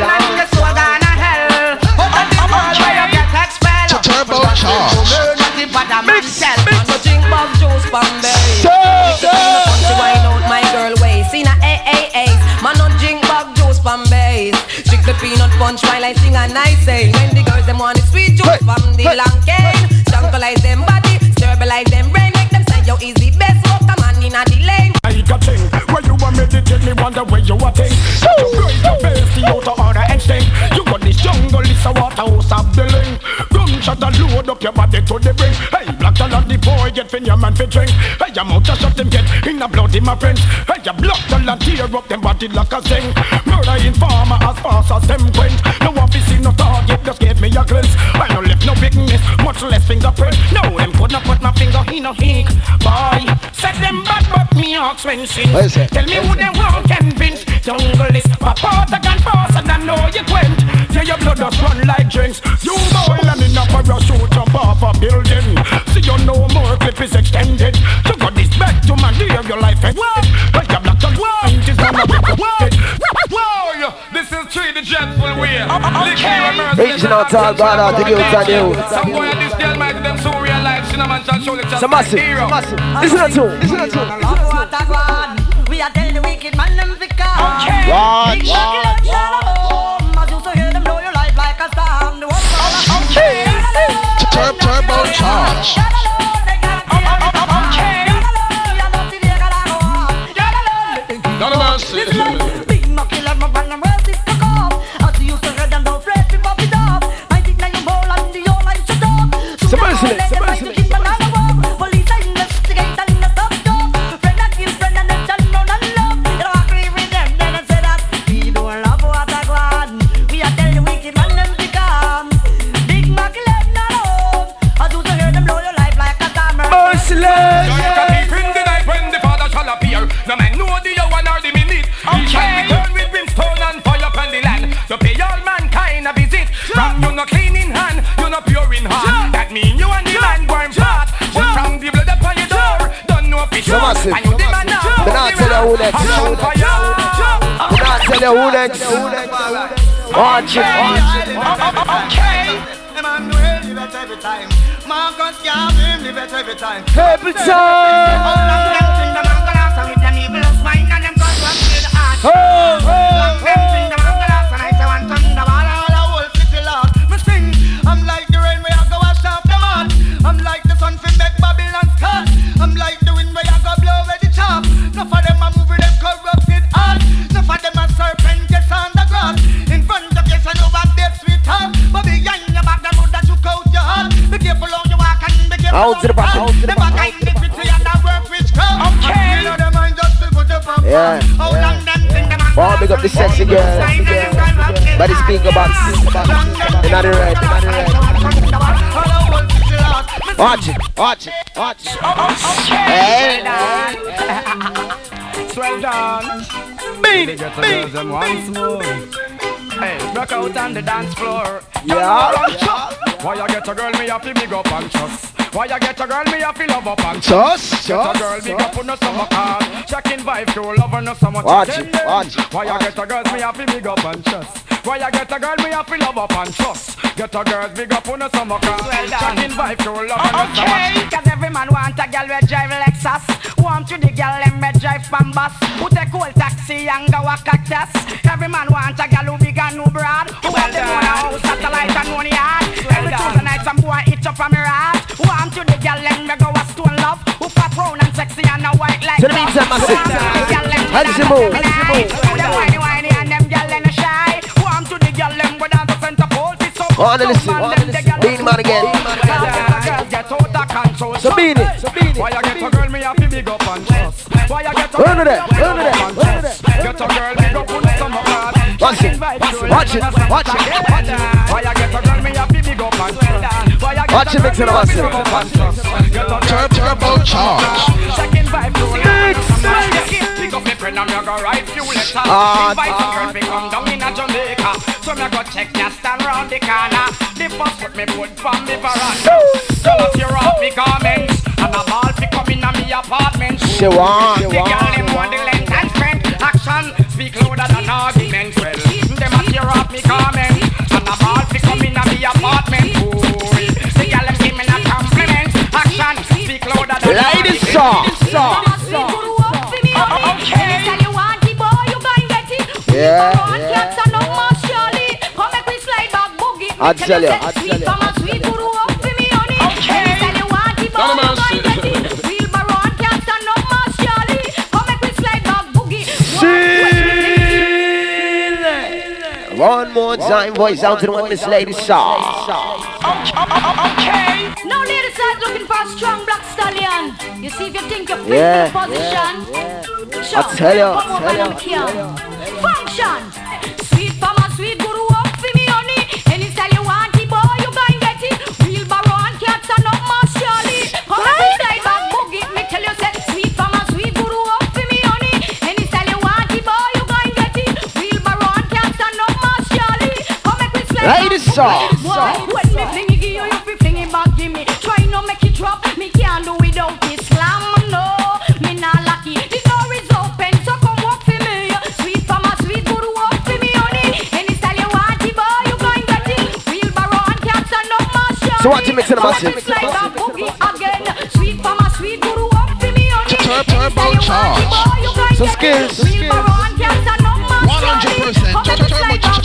on the way you are think. You break your face, the outer order extinct. You got this jungle, it's a waterhouse of the link. Gunshot a load up your body to the brink. Hey, black talent, the boy get fin your man fi drink. Hey, your mouth a shut him get in the blood in my print. Hey, your black talent tear up them body like a zinc. Murder informer as fast as them went just gave me a glimpse. I no left no witness, much less fingerprint. No, them could not put my finger in a ink. Boy, said them bad, but me ask when since. Tell me who they won't convince. Jungle is my part force and i know you quench. Yeah, your blood does run like drinks. You boy, and in a shoot jump off a building. See you no more clip is extended. treat the. Okay. Reaching out to God. Some boy this girl might them so real life. She no man show the chance. Some massive. Listen to him. Listen to him. We are telling the wicked man them to. Okay. Watch. Watch. Watch. Turbo charge. next. Who next? Who next. Okay. big up the sexy girl. But it's big about another red. Watch it, watch it, watch it. Hey. Swell down. Beat it, beat. Hey, rock out on the dance floor. Yeah. Why you get a girl, me have to big up and trust. Why you get a girl me have to love up and trust? Get a girl big up on no summer car. Checking vibe to love her no summer Watch it, watch it. Why you get a girl me have to big up and trust? Why you get a girl me have to love up and trust? Get a girl big up on no summer car. Checking vibe to love her oh, no Okay, cause every man want a girl with drive Lexus. Want to the girl them me drive Pambas. Who take old taxi and go a cactus. Every man want a girl who big and who broad. Who have them on a house, satellite and one yard. Every Tuesday night some boy itch up from me rat. Want to the girl them me go a stone love. Who fat round and sexy and a white like To the meantime, massive. How does it move? How does it move? Who them whiny whiny and them girl them shy. Want to the girl them go down to center pole. Fi so Oh, now listen. Beenie Man again. Girls get out of control. So Beenie, so Beenie. Why you get a girl me have to big up and trust? Why you get a Run to that, run to that, run to that. Get a girl big up on some card. Watch it, watch it, watch it. Why you get a girl me have to big up and trust? Why you get Watch a it mix it girl up, me have to massive. big up and trust? Get a girl Turbo charge. Checking vibe to Mix. Pick up me friend and me go write few letters. Ah, Invite ah. girl fi come down in a Jamaica. So me go check ya stand round the corner. The first put me put from me veranda. Tell us you off me garments and a ball fi come in a me apartment. She want, she The girl want. them want the length and strength. Action speak louder than arguments. Well, them a tear off me garments and a ball fi come in a me apartment. Ooh, the girl them give me a compliment. Action speak louder than Ladies, song, song. Yeah, yeah. I tell you, I tell you. One more time, voice out to the one Miss Lady Saw. Okay. Now, ladies are looking for a strong black stallion. You see if you think you're fit Yeah, in position. I tell you, Come over I tell and you. come. Function. Sweet mama, sweet guru up for me, honey. Any style you want, it, boy, you go and get it. Wheelbarrow and cats and up my Charlie. Come and slide back boogie. Me tell you, say, sweet mama, sweet guru up for me, honey. Any style you want, it, boy, you go get it. Wheelbarrow and cats and up my Charlie. Come and we slide back Ladies, song, So what you mixing the massive? Slide back boogie again. Sweet mama, sweet guru, walk for me, honey. Tur- Turbo charge. So skills. Wheelbarrow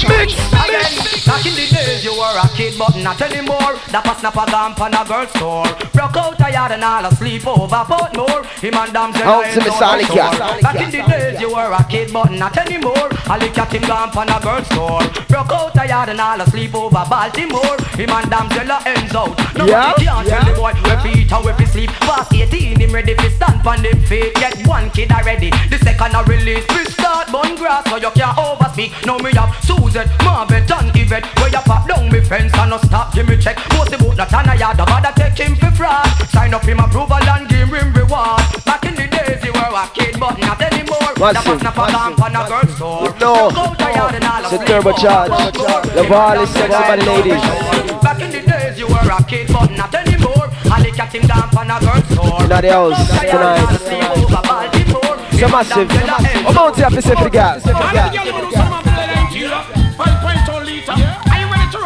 Again, back in the days you were a kid but not anymore. That a snap a gum pan a girl store. Broke out a yard and all a sleep over Portmore Him and damsel Out I to me, know Sally the Cat. store. Back in the days you were a kid but not anymore. A lick at him gum pan a girl store. Broke out a yard and all a sleep over Baltimore. Him and damsel a ends out Nobody Yeah, can't yeah. tell the boy where feet and where fi sleep. Past 18 him ready fi stand pon him feet. Get one kid already. The second a release fi start bun grass So you can't overspeak Now me have Suzette, Marvet and Yvette. Where you pop down me fence and no stop. Give me check. Most the boat not on a yard Bother take him for fraud. Sign up him approval and give him reward. Back in the days you were a kid but not anymore. That was not a lamp on a girl's store. No. Go to all It's a turbocharge. The ball is sexy the ladies. Back in the days you were a kid but not anymore. I lick at him down on a girl's store. In the house tonight. So massive. I'm out here for say for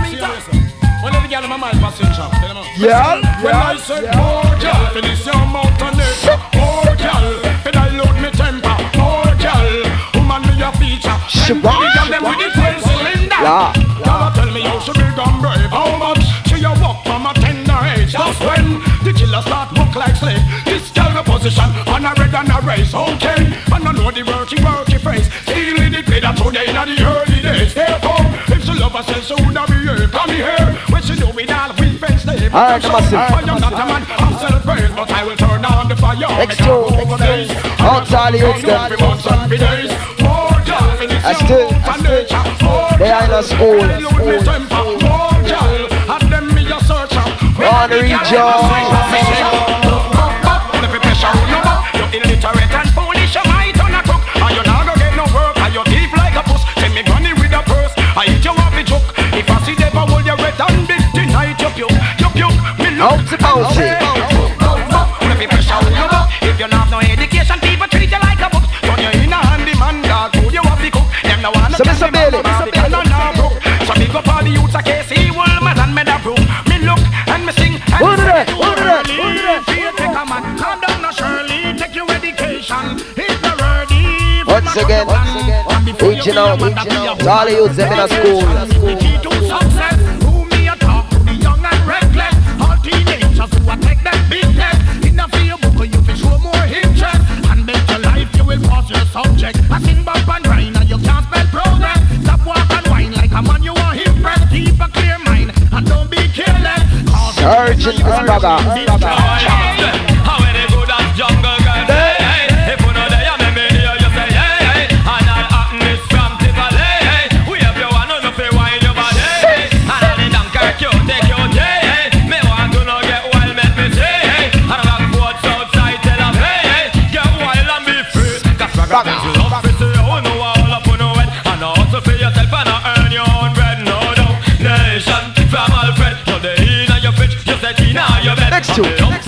the guys. For the guys. Yeah, When I said more oh, girl, finish your mouth and neck. More girl, fin I load me temper. More girl, woman me a feature. She Them what? big and them with the twelve cylinder. Yeah, Y'all tell me how she big and brave. How much she a walk from a tender age? That's when the killer start walk like slave. This girl a position on a red and a race. Okay, and I know the working working phrase. Today in the early days. Therefore, if she love herself, so would I be here? Come here, when she do it all, we fence stay. All right, massive. I am not a man, I'm self-praised, but I will turn on the fire. X2, X2, Out to all the youths. I still. They are in a school. On the region. Illiterate and tight, yup, yup, yup, yup. Me look out to bouncy. Let me pressure out your butt. If you not have no education, people treat you like a book. Turn you in a handy man, God, who you have to cook. Them no wanna so Mr. Bailey, Mr. Bailey, no, no, broke. So me go for the youths, I case he will, man, and me that room. Me look and me sing. And Hold it If you. Take a man, come down, Shirley, take your education. If you're ready, once again, once again, reaching out, reaching out. Charlie, you're in a school. A take them business. In a Facebook you can show more interest. And make your life you will pass your subject. I sing bump and grind and you can't spell progress. Stop walk and whine like a man you want impress. Keep a clear mind and don't be careless. Cause Sergeant your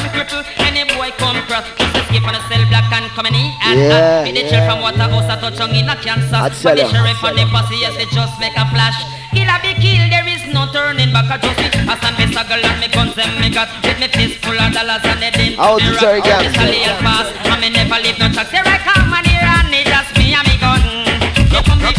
and cripple. Any boy come cross, just on a cell black and come and Yeah, uh, With the chill from water, house a touch on in a cancer. But the sheriff and the posse, yes, they just make a flash. Kill a be kill, there is no turning back. I just me, I stand me struggle and me guns me got with me fist full of dollars and they didn't. Out to Terry Gams. This a little fast, never leave no tracks. Here I come The the.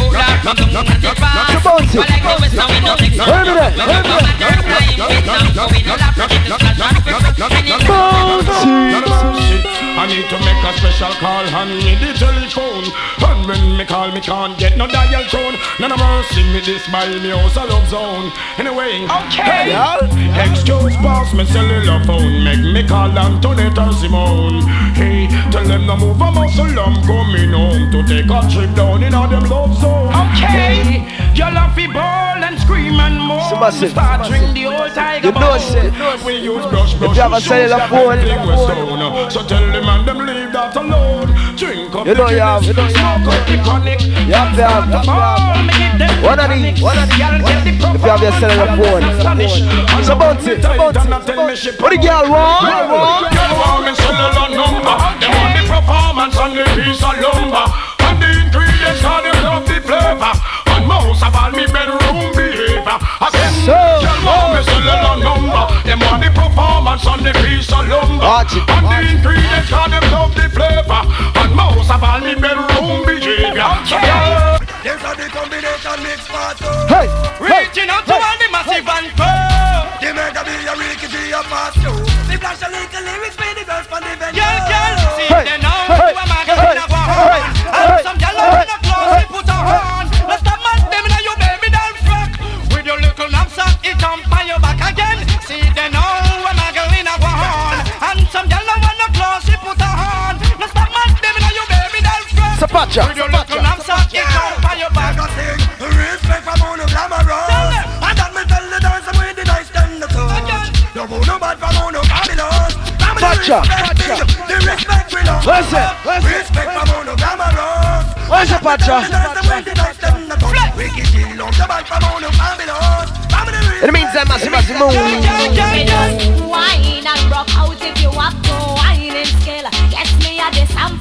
I need to make a special call and need the telephone. And when me call, me can't get no dial tone. None of mercy me this by me house a love zone. Anyway, okay. Hey, excuse boss, me cellular phone. Make me call Antoinette or Simone. Hey, tell them to move a muscle. I'm coming home to take a trip down in all them love zone. Okay, y'all have to ball and scream and moan. So massive, Start massive. drink the old tiger You know shit. We use brush, brush. If you have a cellular phone, So tell them and them leave that alone. Drink up You know the you have- you know smoke up the. You have to have- you have to have one of these. If you have your cellular phone. So bouncy, so bouncy. What the girl want? Girl want me cellular number. They want the performance and the piece of lumber. And the ingredients and them love the flavor. And most of all me bedroom behavior. Again, me cellular number. They want the performance and the piece of lumber. Watch it, And the ingredients and them love the flavor. And most of all me bedroom behavior. So girl, There's a the combination mix part two. Hey, Reaching out to all the massive and poor. The mega be a Ricky G a pass through. The flash a little lyrics for the girls from the venue. Girl, girl, see Hey, them now. hey, Who am I gonna hey, go hey, on? hey, And some gyal up Sapacha, With your little Sapacha. knapsack, it jump on your back. I sing, respect from on the glamorous. And that me tell the dance and with the dice them the toes. No more no bad from on the fabulous. Family Pacha, respect, Pacha. The respect we love. Listen, listen. Respect from on the glamorous. Where's the Pacha? And that the dance and with the dice them the toes. Wicked G love the bad from on the fabulous. Family In the meantime, massive, massive moon. Just wine and rock out if you have to wine and scale. Yes, me a the sample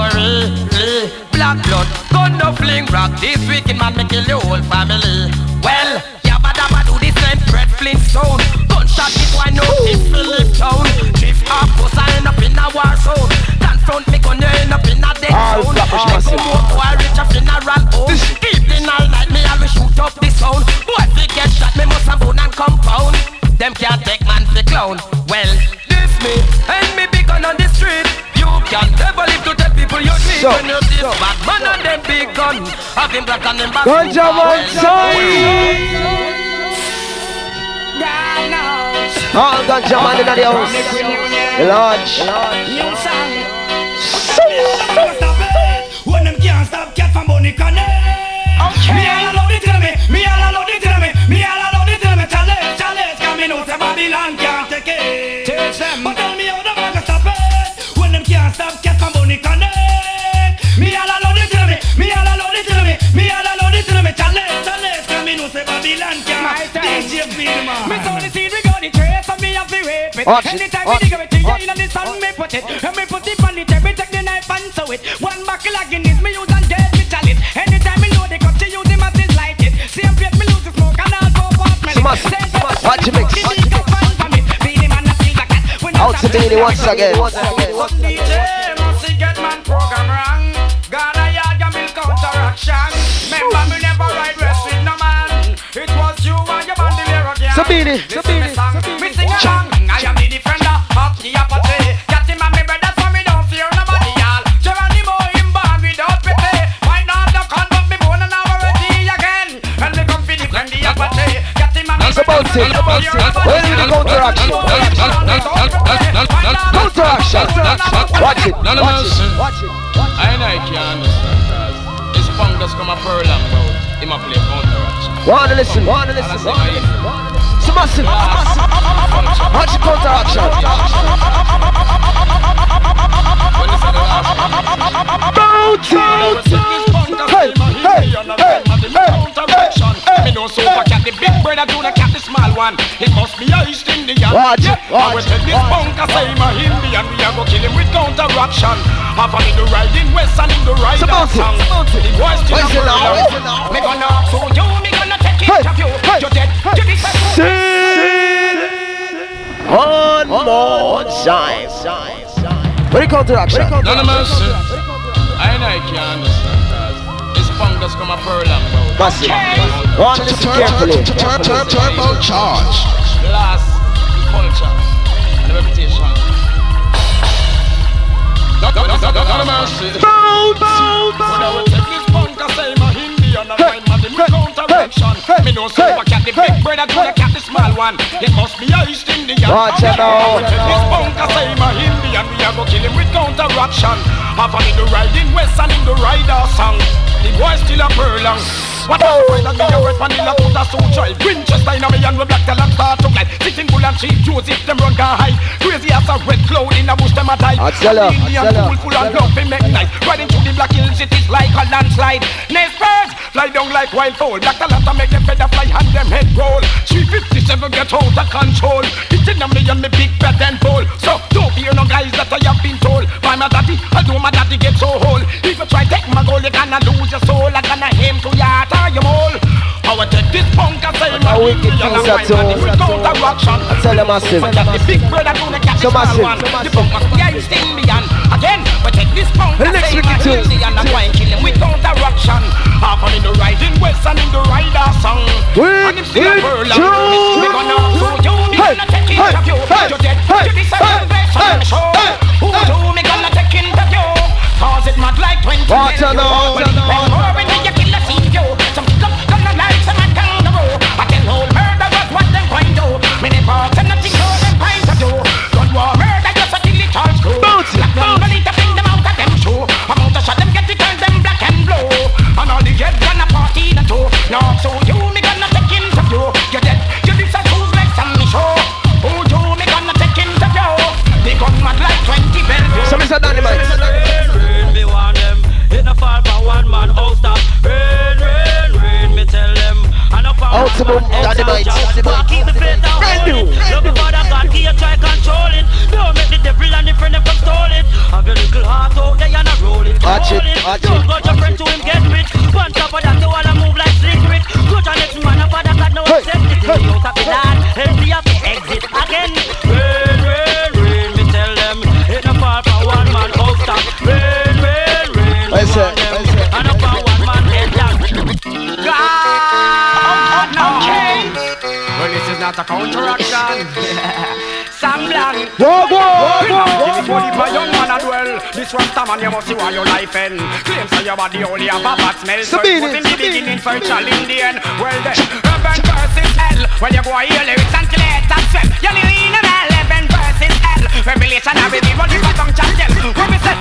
Black blood, gun no fling rock. This wicked man me kill the whole family. Well, yabba dabba do the same Fred Flintstone. Gunshot it, why no tip Philip town. Drift off, cause I end up in a war zone. Confront me, gun end up in a dead zone. Make a more boy reach a funeral home. Evening all night, me always shoot up the sound. Boy, if get shot, me must have bone and compound. Them can't take man for clown. Well, this me and me gun on the street. You can't never live to tell people you So, when you this bad man on them big gun. Have him black and them back. Ganja man side. All ganja man in the house. The lodge. When them can't stop cat from Bonnie Connect. Me all alone it tell me, me all alone it tell me, me DJ Vilma. Me only we got the trace and me have to rape it. Anytime we dig it, watch in the sun, me put it. And me put it on the table, take the knife and sew it. One buckle of Guinness, me use and dead me chalice. Anytime me load the cut, she use him as his light it. Same plate, me lose the smoke and I'll go past me. Smash, smash. Watch it mix. Out to Beenie once again. DJ must get man program wrong. Ghana yard ya milk counteraction. Remember bandolier again. So Beenie, so Listen me song, me sing along. I am the defender of the apathy. Got him and me brothers so me don't fear nobody y'all. Geronimo him born without pity. Why not the con but me born and now already again. And me come for defend the apathy. Got him and me That's about it. Where did the counteraction? Counteraction. Watch it. None of Watch us. it. Watch it. I know I can't understand. This punk just come a pearl and about. Him a play counteraction. Wanna listen? Wanna listen? So massive. Watch the counteraction. Bounty. Hey, hey, hey, hey, Me the big brother do the cat the small one. It must be a East Indian. Watch yeah. I will watch take this watch I say a Indian. We a go kill him with counteraction. Half of him do ride in west and him do ride So down bounty, south. so. The boys still a now? Me gonna so you me One more time. Where the counteraction? None of us. I know I can't understand. This punk just come a pearl and about. Massive. Wanna listen carefully. Turbo charge. Class, culture, and reputation. None of us. When I will take this punk I say him a Indian. And I'm a him with counteraction. Me know so I cat the big brother do the cat the small one. It must be a East Indian. Watch it now. This punk I say him a Indian. We a go kill him with counteraction. Half of him ride in west and him do ride our song. The boy still a furlong. What a and me a red vanilla suit child. Winchester in a me and we black talent start to glide. Sitting bull and Chief Joseph them run can hide. Crazy as a red cloud in a bush them a die. I tell ya, Indian tell full of love we make night. Riding through the black hills it is like a landslide. Next birds fly down like wild fowl. Black talent make them feather fly and them head roll. 357 get out of control. Hitting a me and me big and bowl. So don't fear no guys that I have been told. By my daddy, although my daddy get so whole. If you try take my goal, you gonna lose your soul. I gonna aim to your heart this punk and say my wicked things are wine and told. with counteraction. I tell massive. But that the big brother do the cat So the small massive, one. so The massive. punk must be a East Indian. Again, we take this punk The and next say wicked my thing. Indian and wine kill him with counteraction. Half on in the riding west and in the rider song. And him still a pearl and we gonna so you me gonna take of you. Dead, you deserve the best on the show. Who do me gonna take interview? Cause it mad like 20 Watch I no fall Out to boom, Dynamite. Keep the faith down. Brand new. Love the father God. He a try control it. Don't make the devil and the friend come stole it. I Your little heart out there and roll it. Watch it, watch Don't go your friend to him get rich. On top of that, you wanna move like slick Rick. Go to next man that God no accept it. Out of the not a counteraction. Sam Blanc. Whoa, whoa, We whoa, not give it whoa, money for young man as well. This Rasta man, you must see why your life end. Claims that your body only have a bad smell. So it Sabine, was in the Sabine. beginning fertile in the end. Well then, heaven versus hell. When you go and hear lyrics and collect and swell. You live in an heaven versus hell. Revelation and reveal what you got on channel. When we said,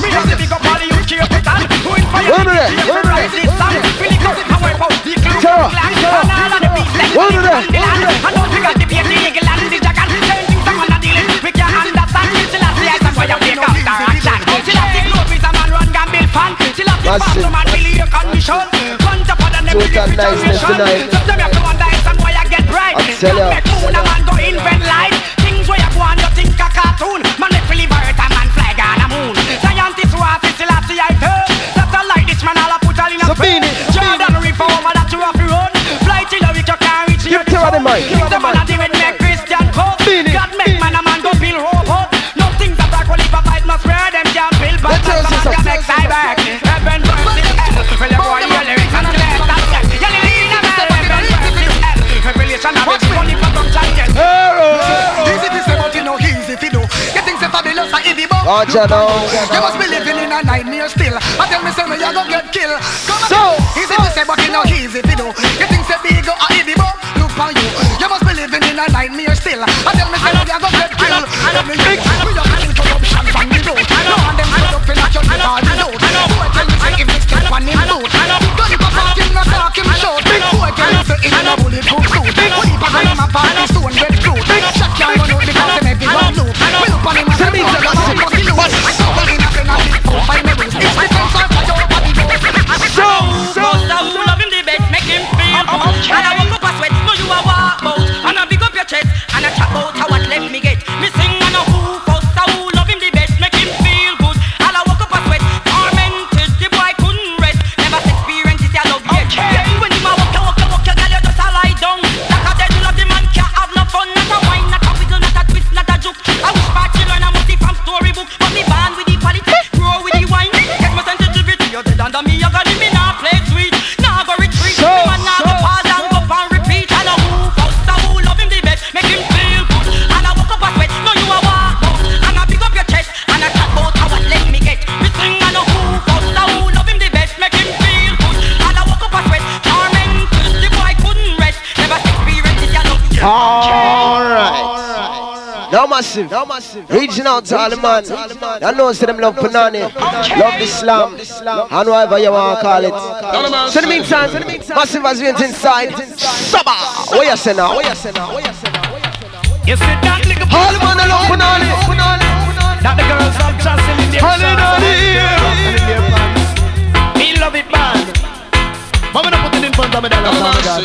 me have to big up all the youth here with that. Who in fire? One of them, Here one to of rise this song. Really come and wipe out the clown. Sarah, clan, Sarah. And all of the beasts that One of them, live on the one of land. them. And don't forget the beard, the eagle and the dragon. Same things I'm gonna deal with. We can't understand. Still have the ice and fire take out the action. Still have the globe with a man run gamble fan. Still have the Massive. fast man really a condition. One top of the neck with Total the niceness generation. tonight. Sometimes you have to wonder if some boy I get right. I tell ya. Make moon a man go invent light. Put all in a Sabine, frame. Jordan reformer that you have to run. Fly till you reach your car reach the mic. Give the man a the make Christian cut. Sabine. God are easy, but Watch out now. you must be living in a nightmare still. I tell me, say, me, you go get killed. Come So. Easy to say, but you know easy to do. You think say big or easy, but look on you. You must be living in a nightmare still. I tell me, say, you go get killed. Tell me, big. We just kill corruption from the root. No one them put up in a church with all the loot. Boy, tell me, say, if this step on him boot. Gun go back him, no talk him short. Boy, tell me, say, in a bulletproof suit. We leave a gun him a party stone red fruit. Can run out because him everyone loot. We look on him and say, So. So, So, so, massive, now massive. Reaching out to all the man. I know say them love Panani, love Islam, and whatever you want to call it. So in the meantime, massive as we inside. Saba, what you say now? What you say now? What you say now? You see that little All the man that love Panani, That the girls of Jocelyn in their Honey, shorts honey, and in their pants. Me love it bad. But me not put it in front of me, that love me God.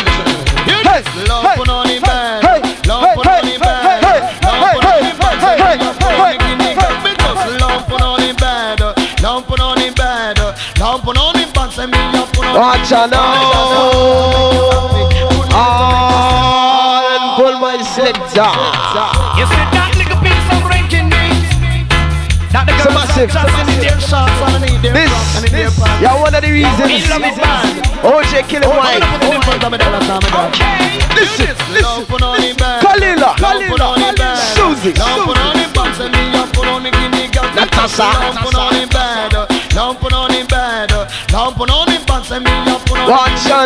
Watch out now. And pull my selector. You see that piece of ranking me? That girls massive, of Jocelyn in their shorts and This, pants and in their this, yeah, one of the reasons. Me love it bad. OJ killing Oh, white. I'm gonna put it in front of me, that love me God. Listen, Love put on him bad. Kalila, put on. Susie, Love put love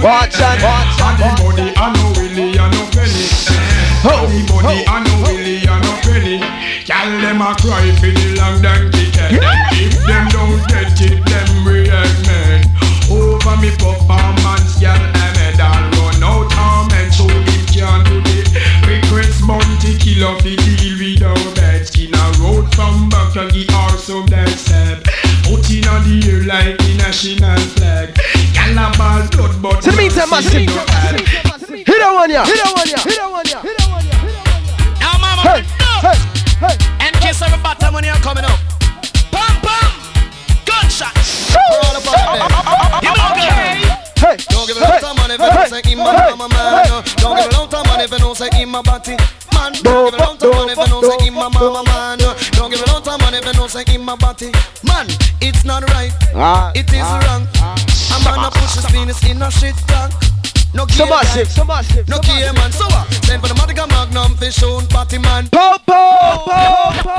Watch and watch. And the money I know Willie and no penny. Oh. And the money I know Willie and no penny. Girl them a cry for the long dang ticket. If them don't get it, them react man. Over me performance, gyal a all run out of men, so it can't do the request Monte kill off the deal without bed. Skin a road from back of the arse of that step. Put in on the air like the national flag. Gal a ball blood, but To the meantime, mercy massive. no had. Hit that one, yeah. Hit that one, yeah. Hit that one, yeah. Hit that one, yeah. Now, mama, Hey, hey, hey. and kiss every bottom when you're coming up. Pam, pam. Gunshot. Roll up on them. You know, girl. Hey, Don't give a lot of money if you don't say him a mama man. Don't give a lot of money if you don't say him a body man. Don't give a lot of money if you don't say of money if you say him a body man. It's not right. Ah, It is wrong. A man a push his penis in a shit tank. No So gear massive, so massive. No gear man. So what? Send for the Madiga Magnum fish on party man. Po, po, po, po.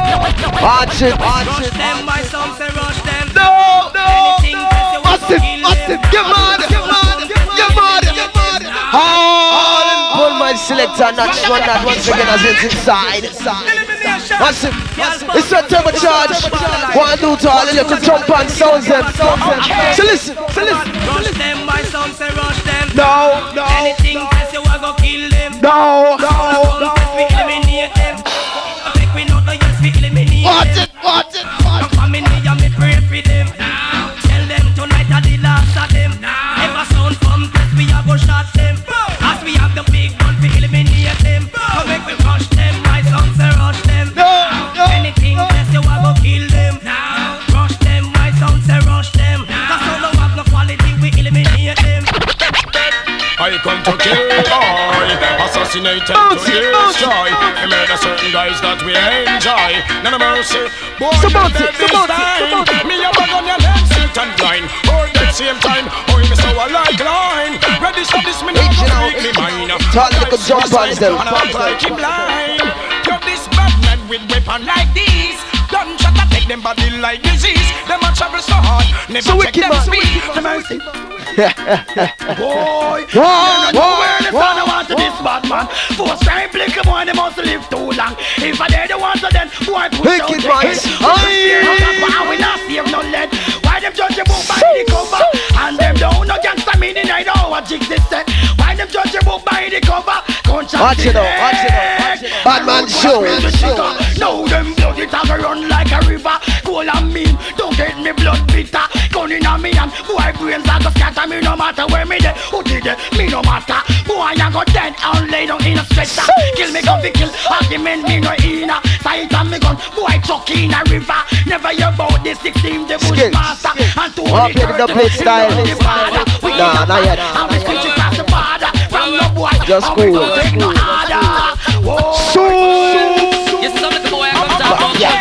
Watch it, watch Rush it. them, my son say rush them. No, no, no. that you want to Massive, kill massive. them. Get mad, get mad, get mad, get mad. Hard. Pull my selector, not one that once again as it's inside. Massive, it's a turbocharge. One do to all the little jump and sounds them. So listen, so listen. Rush them, my son say rush them. No, no, Anything that you want to kill them. no, no, no. Eliminate them. Take we not no yes, we eliminate Watch it, watch it, come in here, me pray for them. To kill boy, assassinate and to destroy. Murder certain guys that we enjoy. None of mercy, boy. So you bounce dead this time. Me a bag on your legs, sit and blind. Or that same time, or me so I like line. Ready for this me now, make me mine. Tell the little jump on them. And I'm like him blind. You're this bad man with weapon like these. Gunshot attack them body like disease. Them a travel so hard, never So check them speed. The mercy. Boy, you know where the son I want to this bad man. Force crime blick boy, they must live too long. If I dare the ones then boy push out the. Aye. Why we not save no lead? Why them judge a book by the cover? And them don't no gangster meaning I know what jigs is set. Why them judge a book by the cover? Watch it out, watch it out, watch it out. Bad man show. Now them blood it a run like a river. Cool and mean, don't get me blood bitter. Gun in a me and boy brains a go scatter me no matter where me dey. Who did it? Me no matter. Boy I go dead and lay down in a stretcher. Kill me come fi kill. Argument me no inna. Sight on me gun. Boy chuck in a river. Never hear about the 16 the Skills, bushmaster. And to Oh, play the double style. Nah, not yet. And we switch across the border. From no boy. Just and we cool, don't just take no cool. harder. Whoa. So, You see some little boy I come down from Yeah.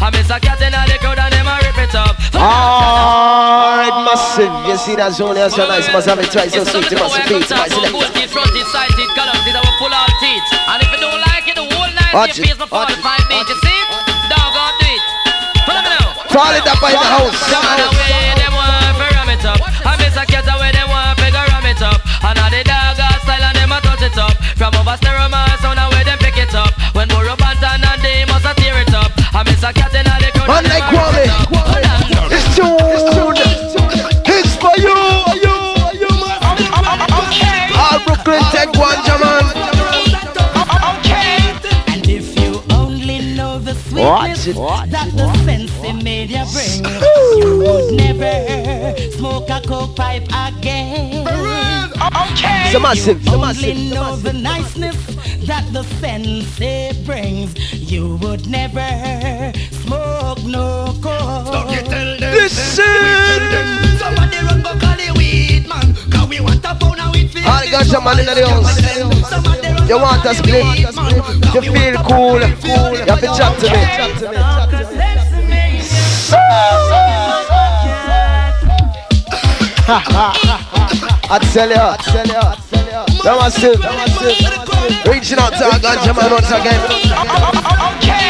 I miss a cat in the crowd and them a rip it up. alright, massive. You see that zone here so nice. Must have it twice so sweet. You must have beat my selector. teeth, front teeth, side teeth, colors, these are full all teeth. And if you don't like it, the whole night Watch your face will watch it, five. You see? Dog on do it. Follow me now. Call it up in the house. Some of the them want to ram it up. I miss a cat away them want to ram it up. And now the dog style and them a touch it up. From over stereo man Man like Kwame. It's tuned. It's for you. All Brooklyn Tech one, Jaman. And if you only know the Watch sweetness it, watch that the sense media bring, you would never smoke a coke pipe again. It's a massive, it's a Only massive, it's a know the niceness that the sense brings, you would never smoke no coke. Listen. Somebody run go call the weed man Cause we want a pound of weed for All the ganja man in the house. You want a split? You feel cool? You have to chat to me. I tell you, I tell you, I tell you. That was it, that was it. Reaching out to our ganja man once again.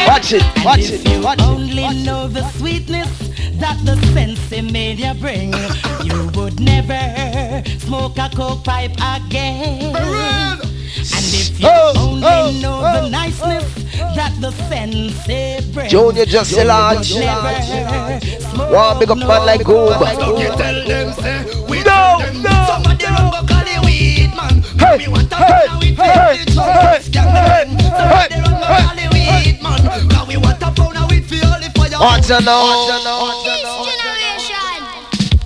Watch it, watch it, watch it. only know the sweetness that the sensimilla bring, you would never smoke a coke pipe again. And if you oh, only oh, know oh, the niceness oh, oh. that the sensei brings, Junior just a large. One big up man like Goob. No, no. Weed man. Hey, hey, hey, hey, hey, hey, hey, man. we want a pound of weed for all the fire. Watch out now. Watch out now.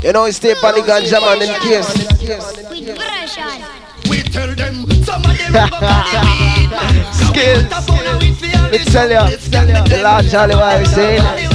You know, stay on the ganja man in case. We tell them some of them Skills. Me tell you, the Lord Charlie what we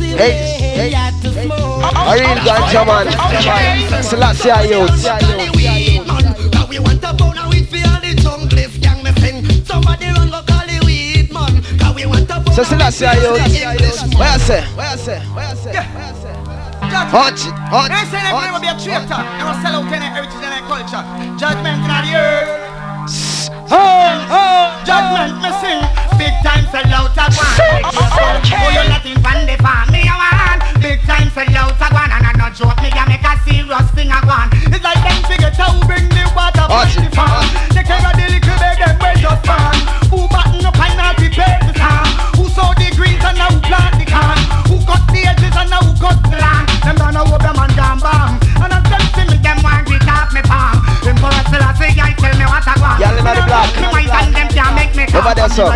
Hey, hey. A real ganja man. Selassie youth. A pound So Selassie youth. Where I say? Where I say? Where I say? Hot, hot. They say they will be a traitor. They will sell out any heritage and culture. Judgment in the earth. Oh, oh, judgment me sing. Big time sell out a one. Oh, you nothing from the farm me a one. Big time sell out a one, and I no joke me a make a serious thing a one. It's like them figure to bring the water from the farm. Take care of the little bag them where just farm. Who button up pineapple paper farm? Who sow the greens and now plant the corn? Who cut the edges and now cut the land? Them gone over them and gone bam. And I'm telling me them want to off me palm. Emperor Selassie, I tell me what I want. Y'all in the block. Me wise and them can't make me calm. Over there, sir.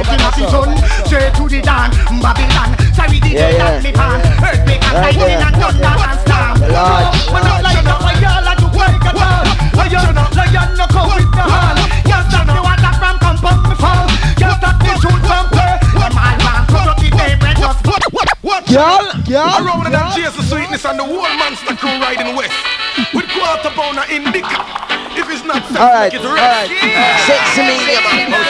Straight to the dawn, Babylon. Sorry, the yeah, yeah. me pan. Earthquake and lightning and thunder and storm. Lord. Man, not like no fire like to wake at all. Lion, lion, no come with the hand. Can't stop the What? Y'all, y'all. Around them Jesus sweetness and the whole monster crew riding west. With quarter pounder indica. If it's not sex, all right, make it all right. Sexy media, man. Oh,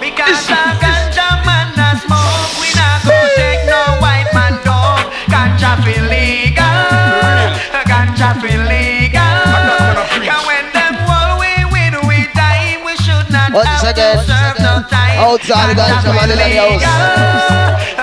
because a ganja man a smoke, we not go take no white man dog. Ganja feel legal, ganja feel legal. And when them war we win, we die, we should not have to serve no time. Outside the ganja man in the house.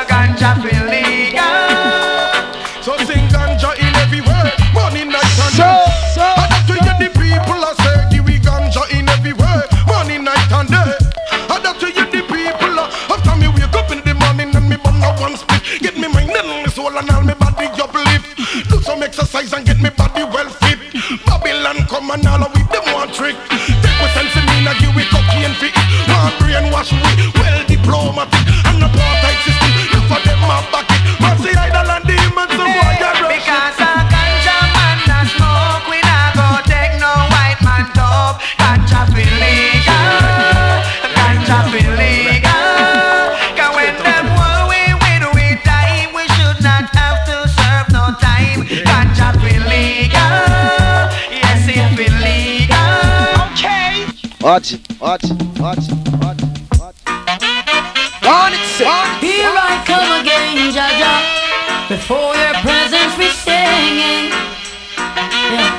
Ganja feel legal. So sing ganja in everywhere, morning, night, and day. So, and that to hear the people I say, give we ganja in every word, morning, night, and day. And that to hear the people I, after me wake up in the morning and me bun a one split, get me mind and me soul and all me body uplift. Do some exercise and get me body well fit. Babylon come and all we them one trick. Take we sense in me, now give we cocaine fit. One brainwash we well Watch it, watch it, watch it, watch it, watch it. On it, say. Here I come again, Jaja. Before your presence we singing. Yeah.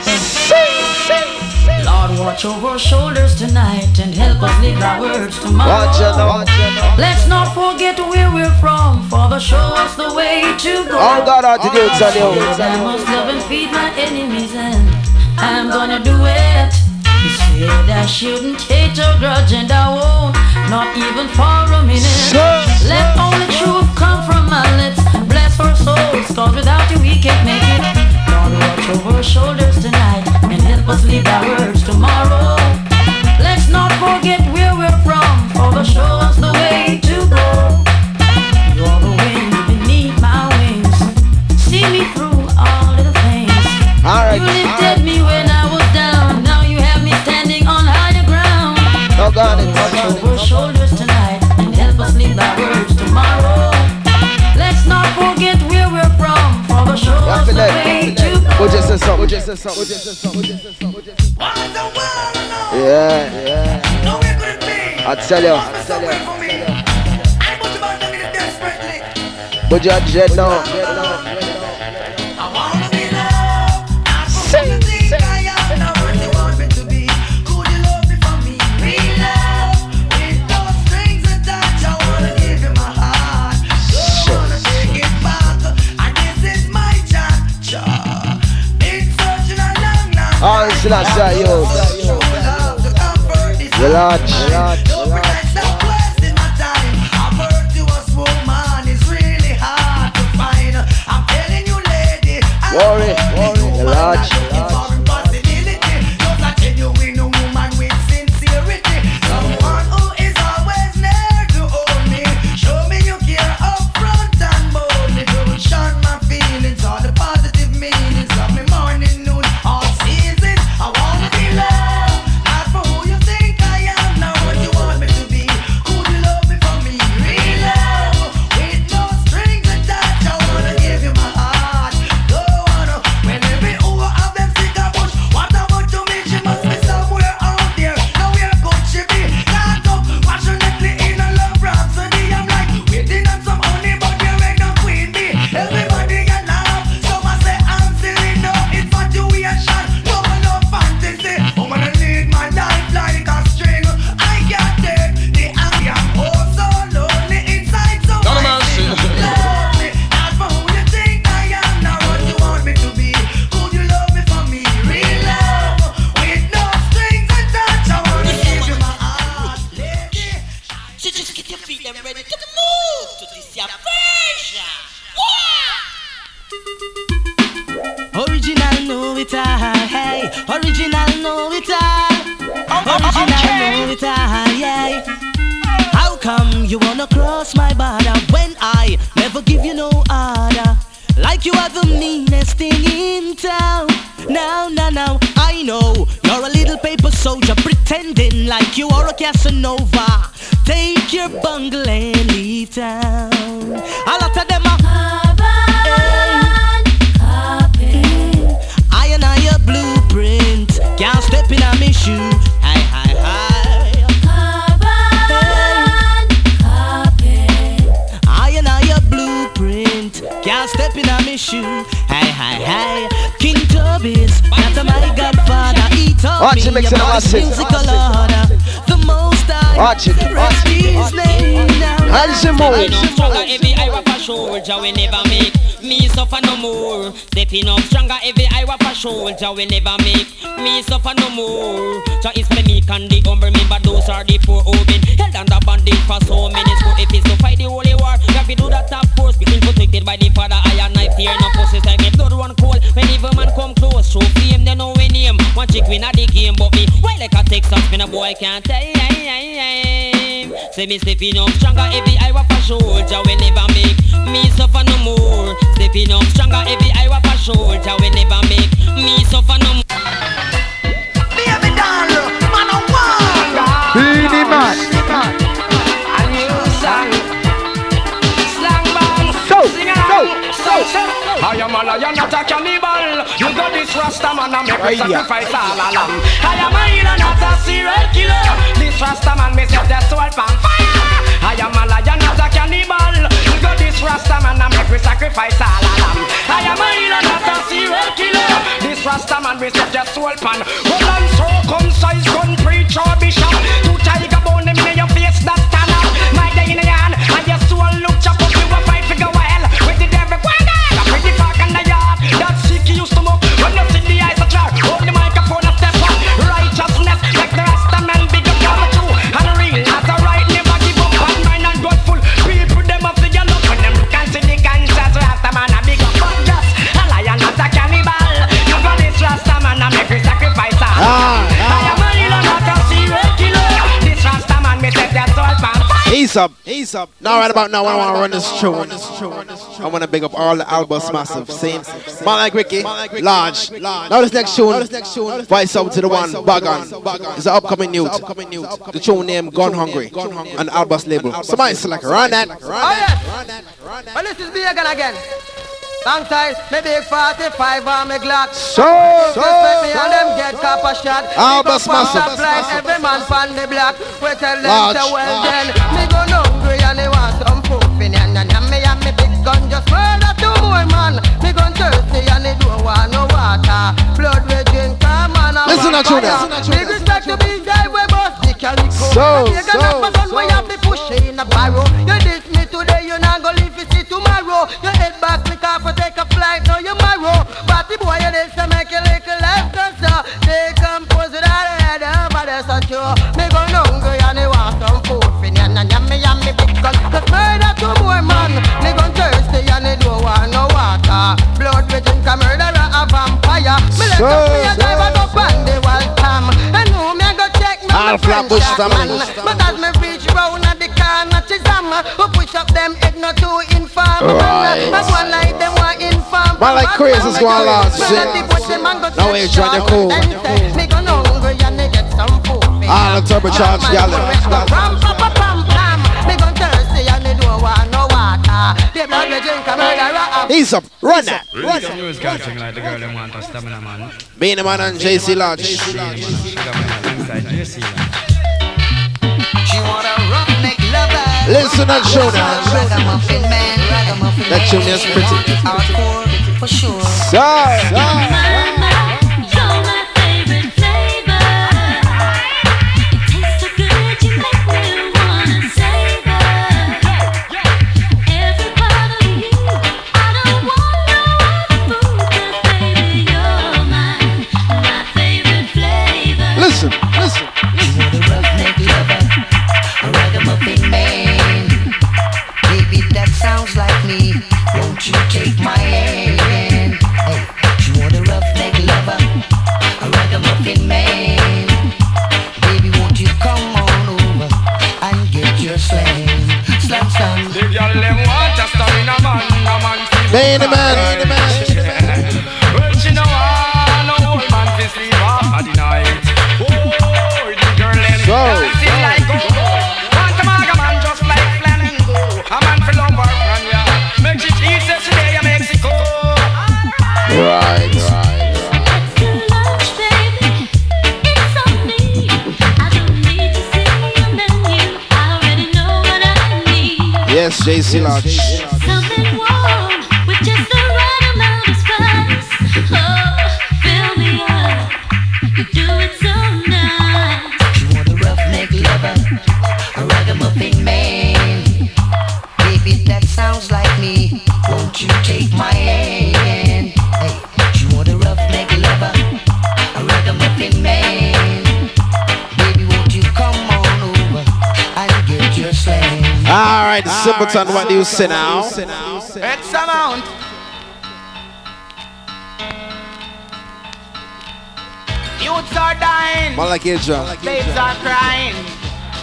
Lord, watch over our shoulders tonight and help us live our words tomorrow. Watch it, watch it. Let's not forget where we're from, Father, show us the way to go. All God to do it's. I must love and feed my enemies, and I'm gonna do it. He said I shouldn't hate or grudge and I won't, not even for a minute. Let only truth come from my lips. Bless our souls, cause without you we can't make it. Lord, watch over our shoulders tonight and help us live our words tomorrow. Let's not forget where we're from, for the show us the way something. Yeah, yeah. I tell you. I tell you. But you're dead now. Not that, yo. Relax, relax, relax. Worry, soldier we never make me suffer no more. So it's me meek and the humble remember those are the poor who been held under bandage for so many so if it's to fight the holy war, we have to do that top force. Being protected by the father, I and knife here no forces like me blood run cold. When evil man come close, show fame, they know we name. One chick win at the game, but me why like a Texas, me a boy can't tell. Say me stepping so, so, so. I am a lion, not a cannibal. You got this Rasta man, I make me sacrifice all a lamb. I am a healer, not a serial killer. This Rasta man, me set the soul on fire. I am a lion, not a cannibal. You got this Rasta man, I make me sacrifice all a lamb. I am a healer, not a serial killer. This Rasta man, me set the soul pan. Well, I'm circumcised, gun preacher, or bishop. Fire. Ease up, ease up. Now, right about now, I want to run this tune. I want to big up all the Albus Massive. Same. Man like Ricky, large. Now, this next tune, vice out to the one, Bagan. It's an upcoming youth. The tune named Gone Hungry on Albus label. Somebody select, run that. Oh yes. Well, this is Vegan again. Long time, me big 45 on me Glock. So, so, me and so. them get copper shot. Up on Massive. like Every man pan the block. We tell them Large, to well large. then. Me go hungry and they want some food. Fin and and and me and me big gun just murder two more man. Me gun thirsty and they don't want no water. Blood we drink come on. Listen to. Tuna. Big respect to big guy we boss the calico. So, You got so, enough son we push in a barrow. You diss me today, you not gonna live to see tomorrow. You head back me car for take a flight, now you marrow. Party boy, you this to make a little left and so. They compose it out of head, but that's not true. Me go hungry and they want some food for me and me and big gun. Cause murder two more man. Me go thirsty and they don't want no water. Blood we drink a murderer, a vampire. Me let So, up me a so, drive and up on the. And who me go check me my friend bush shot, family. man. Me who push up them head not to inform. Right. That's one like them want inform. Man like crazy is going on, Man, shit. the bush, the man go Now check we join the shop cool. and say, Me hungry and they get some food. for All the turbocharged Man, gal. go ram, pa, pa, pam, pam. Me go thirsty and they don't want no water. The blood we drink a murderer. a He's up. Run that. Run Some news guy thing like the girl them want a stamina man. Being the man and JC Lodge. Sugar man, alongside JC Lodge. She want a roughneck lover. Listen and show now. Ragamuffin man, ragamuffin That tune is pretty. For sure. So, listen, like Adrian. Babes are crying.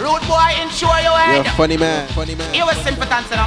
Rude boy, ensure your You're a funny man. Funny man. You a simpleton, you.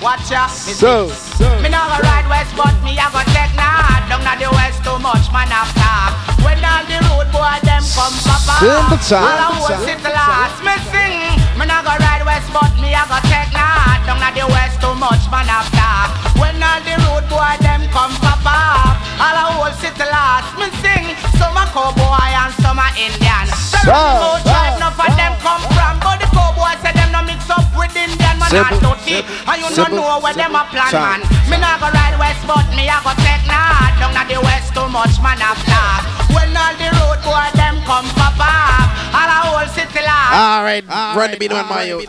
Watch ya. me So. Me now go ride west, but me a go take north. Down at the west too much, man talk. When all the road boy them come papa. Simpleton. All I want sit last. Me sing. Me now go ride west, but me a go take north. Down at the west too much, man talk. When all the road boy them come papa. All I want sit last. Me sing. Some a cowboy and some a Indian. The So, road tribe, enough of them come from. But the cowboy say them no mix up with Indian man Simple, and dirty. simple, And you no simple, know where them a plan, Time. man. Me nah go ride west, but me a go take north. Down at the west too much, man a flag. When all the road boy them come pop up, all a whole city laugh. all right, run the beat on my youth.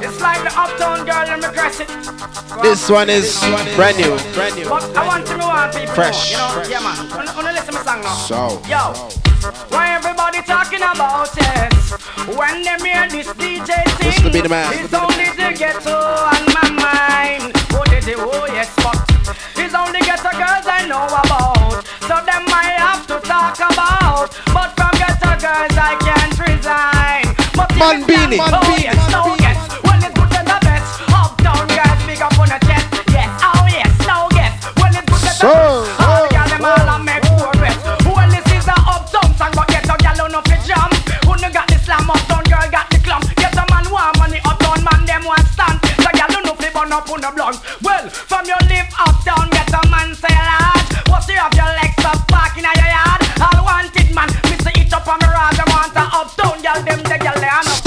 It's like the uptown girl and me dress it. This one is brand new. Brand new. But I want to know what people Fresh. know, you know, yeah man. Wanna, wanna listen to my song now. So. Yo, why everybody talking about it? When them hear this DJ This be the man. It's only the ghetto on my mind. Oh, oh yes, but it's only ghetto girls I know about. So them I have to talk about. But from ghetto girls I can't resign. But if Man Beenie. Man yes,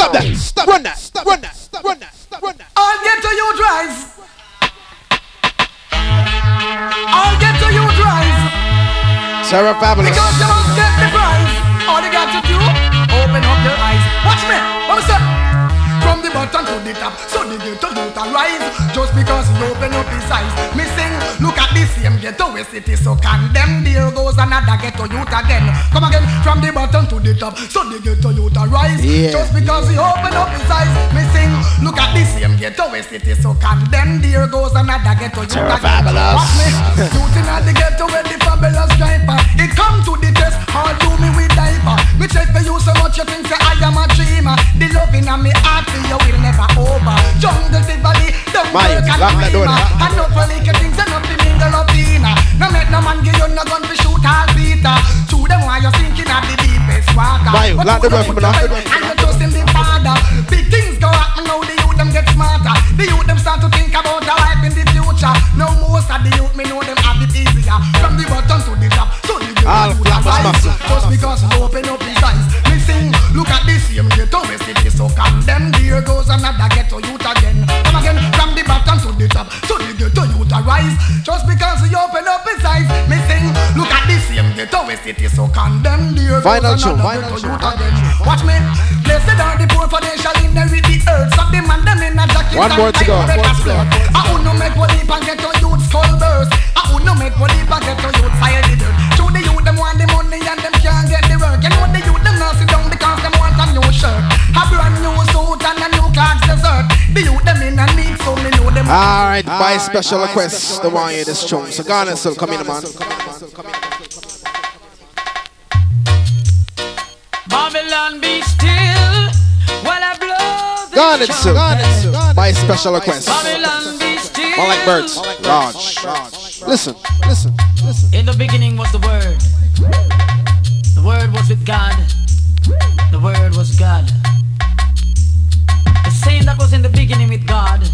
Stop that! Stop! That! Stop! That! Stop! That! Stop! That! I'll get to you drive. I'll get to you drive. Terror Fabulous. The top, so the ghetto youth a rise. Just because you open up his eyes, me sing. Look at same ghetto where city so condemn. There goes another ghetto youth again. Come again, from the bottom to the top, so the ghetto youth a rise. Yeah. Just because he open up his eyes, me sing. Look at the same ghetto where city so condemn. There goes another ghetto youth Sarah again. Fabulous. Watch me, youth in the ghetto where the fabulous driver. It come to the test, all do me with diaper. Me check for you so much you think say I am a dreamer. The loving of me heart for you will never over. Jungle the valley, don't work and lock that door dreamer. I for like things in the Latina. No make no man give you no gun to shoot all Peter. To them while you're sinking at the deepest water. Mike, But lock the door don't for me put now. your faith And you trust in the Father. Big things go happen now. The youth them get smarter. The youth them start to think about their life in the future. Now most of the youth me know them have it easier. From the bottom to the top. So the youth flappers rise. Just because you open up his eyes. Me sing, look at this same ghetto where city so condemn. There goes another ghetto youth again, Just because you open up his eyes. Me sing, look at this same ghetto city so condemn. There Final tune, final. Watch me, blessed are the poor for they shall inherit the earth. So the man them in a jacket One more to go. a red skirt. I would no make one and get youth skull burst. I would no make one and get youth fire the dirt. To the youth them want the money and them can't get the work. You know the youth them not sit down because them want a new shirt, a brand new suit and a new clocks dessert. The youth them in Alright, by special request, the one you this tune. So Ghana still come in, man. Babylon be still while I blow. Ghana still. By special request. More like birds. Raj. Listen, listen, listen. In the beginning was the word. The word was with God. The word was God. The same that was in the beginning with God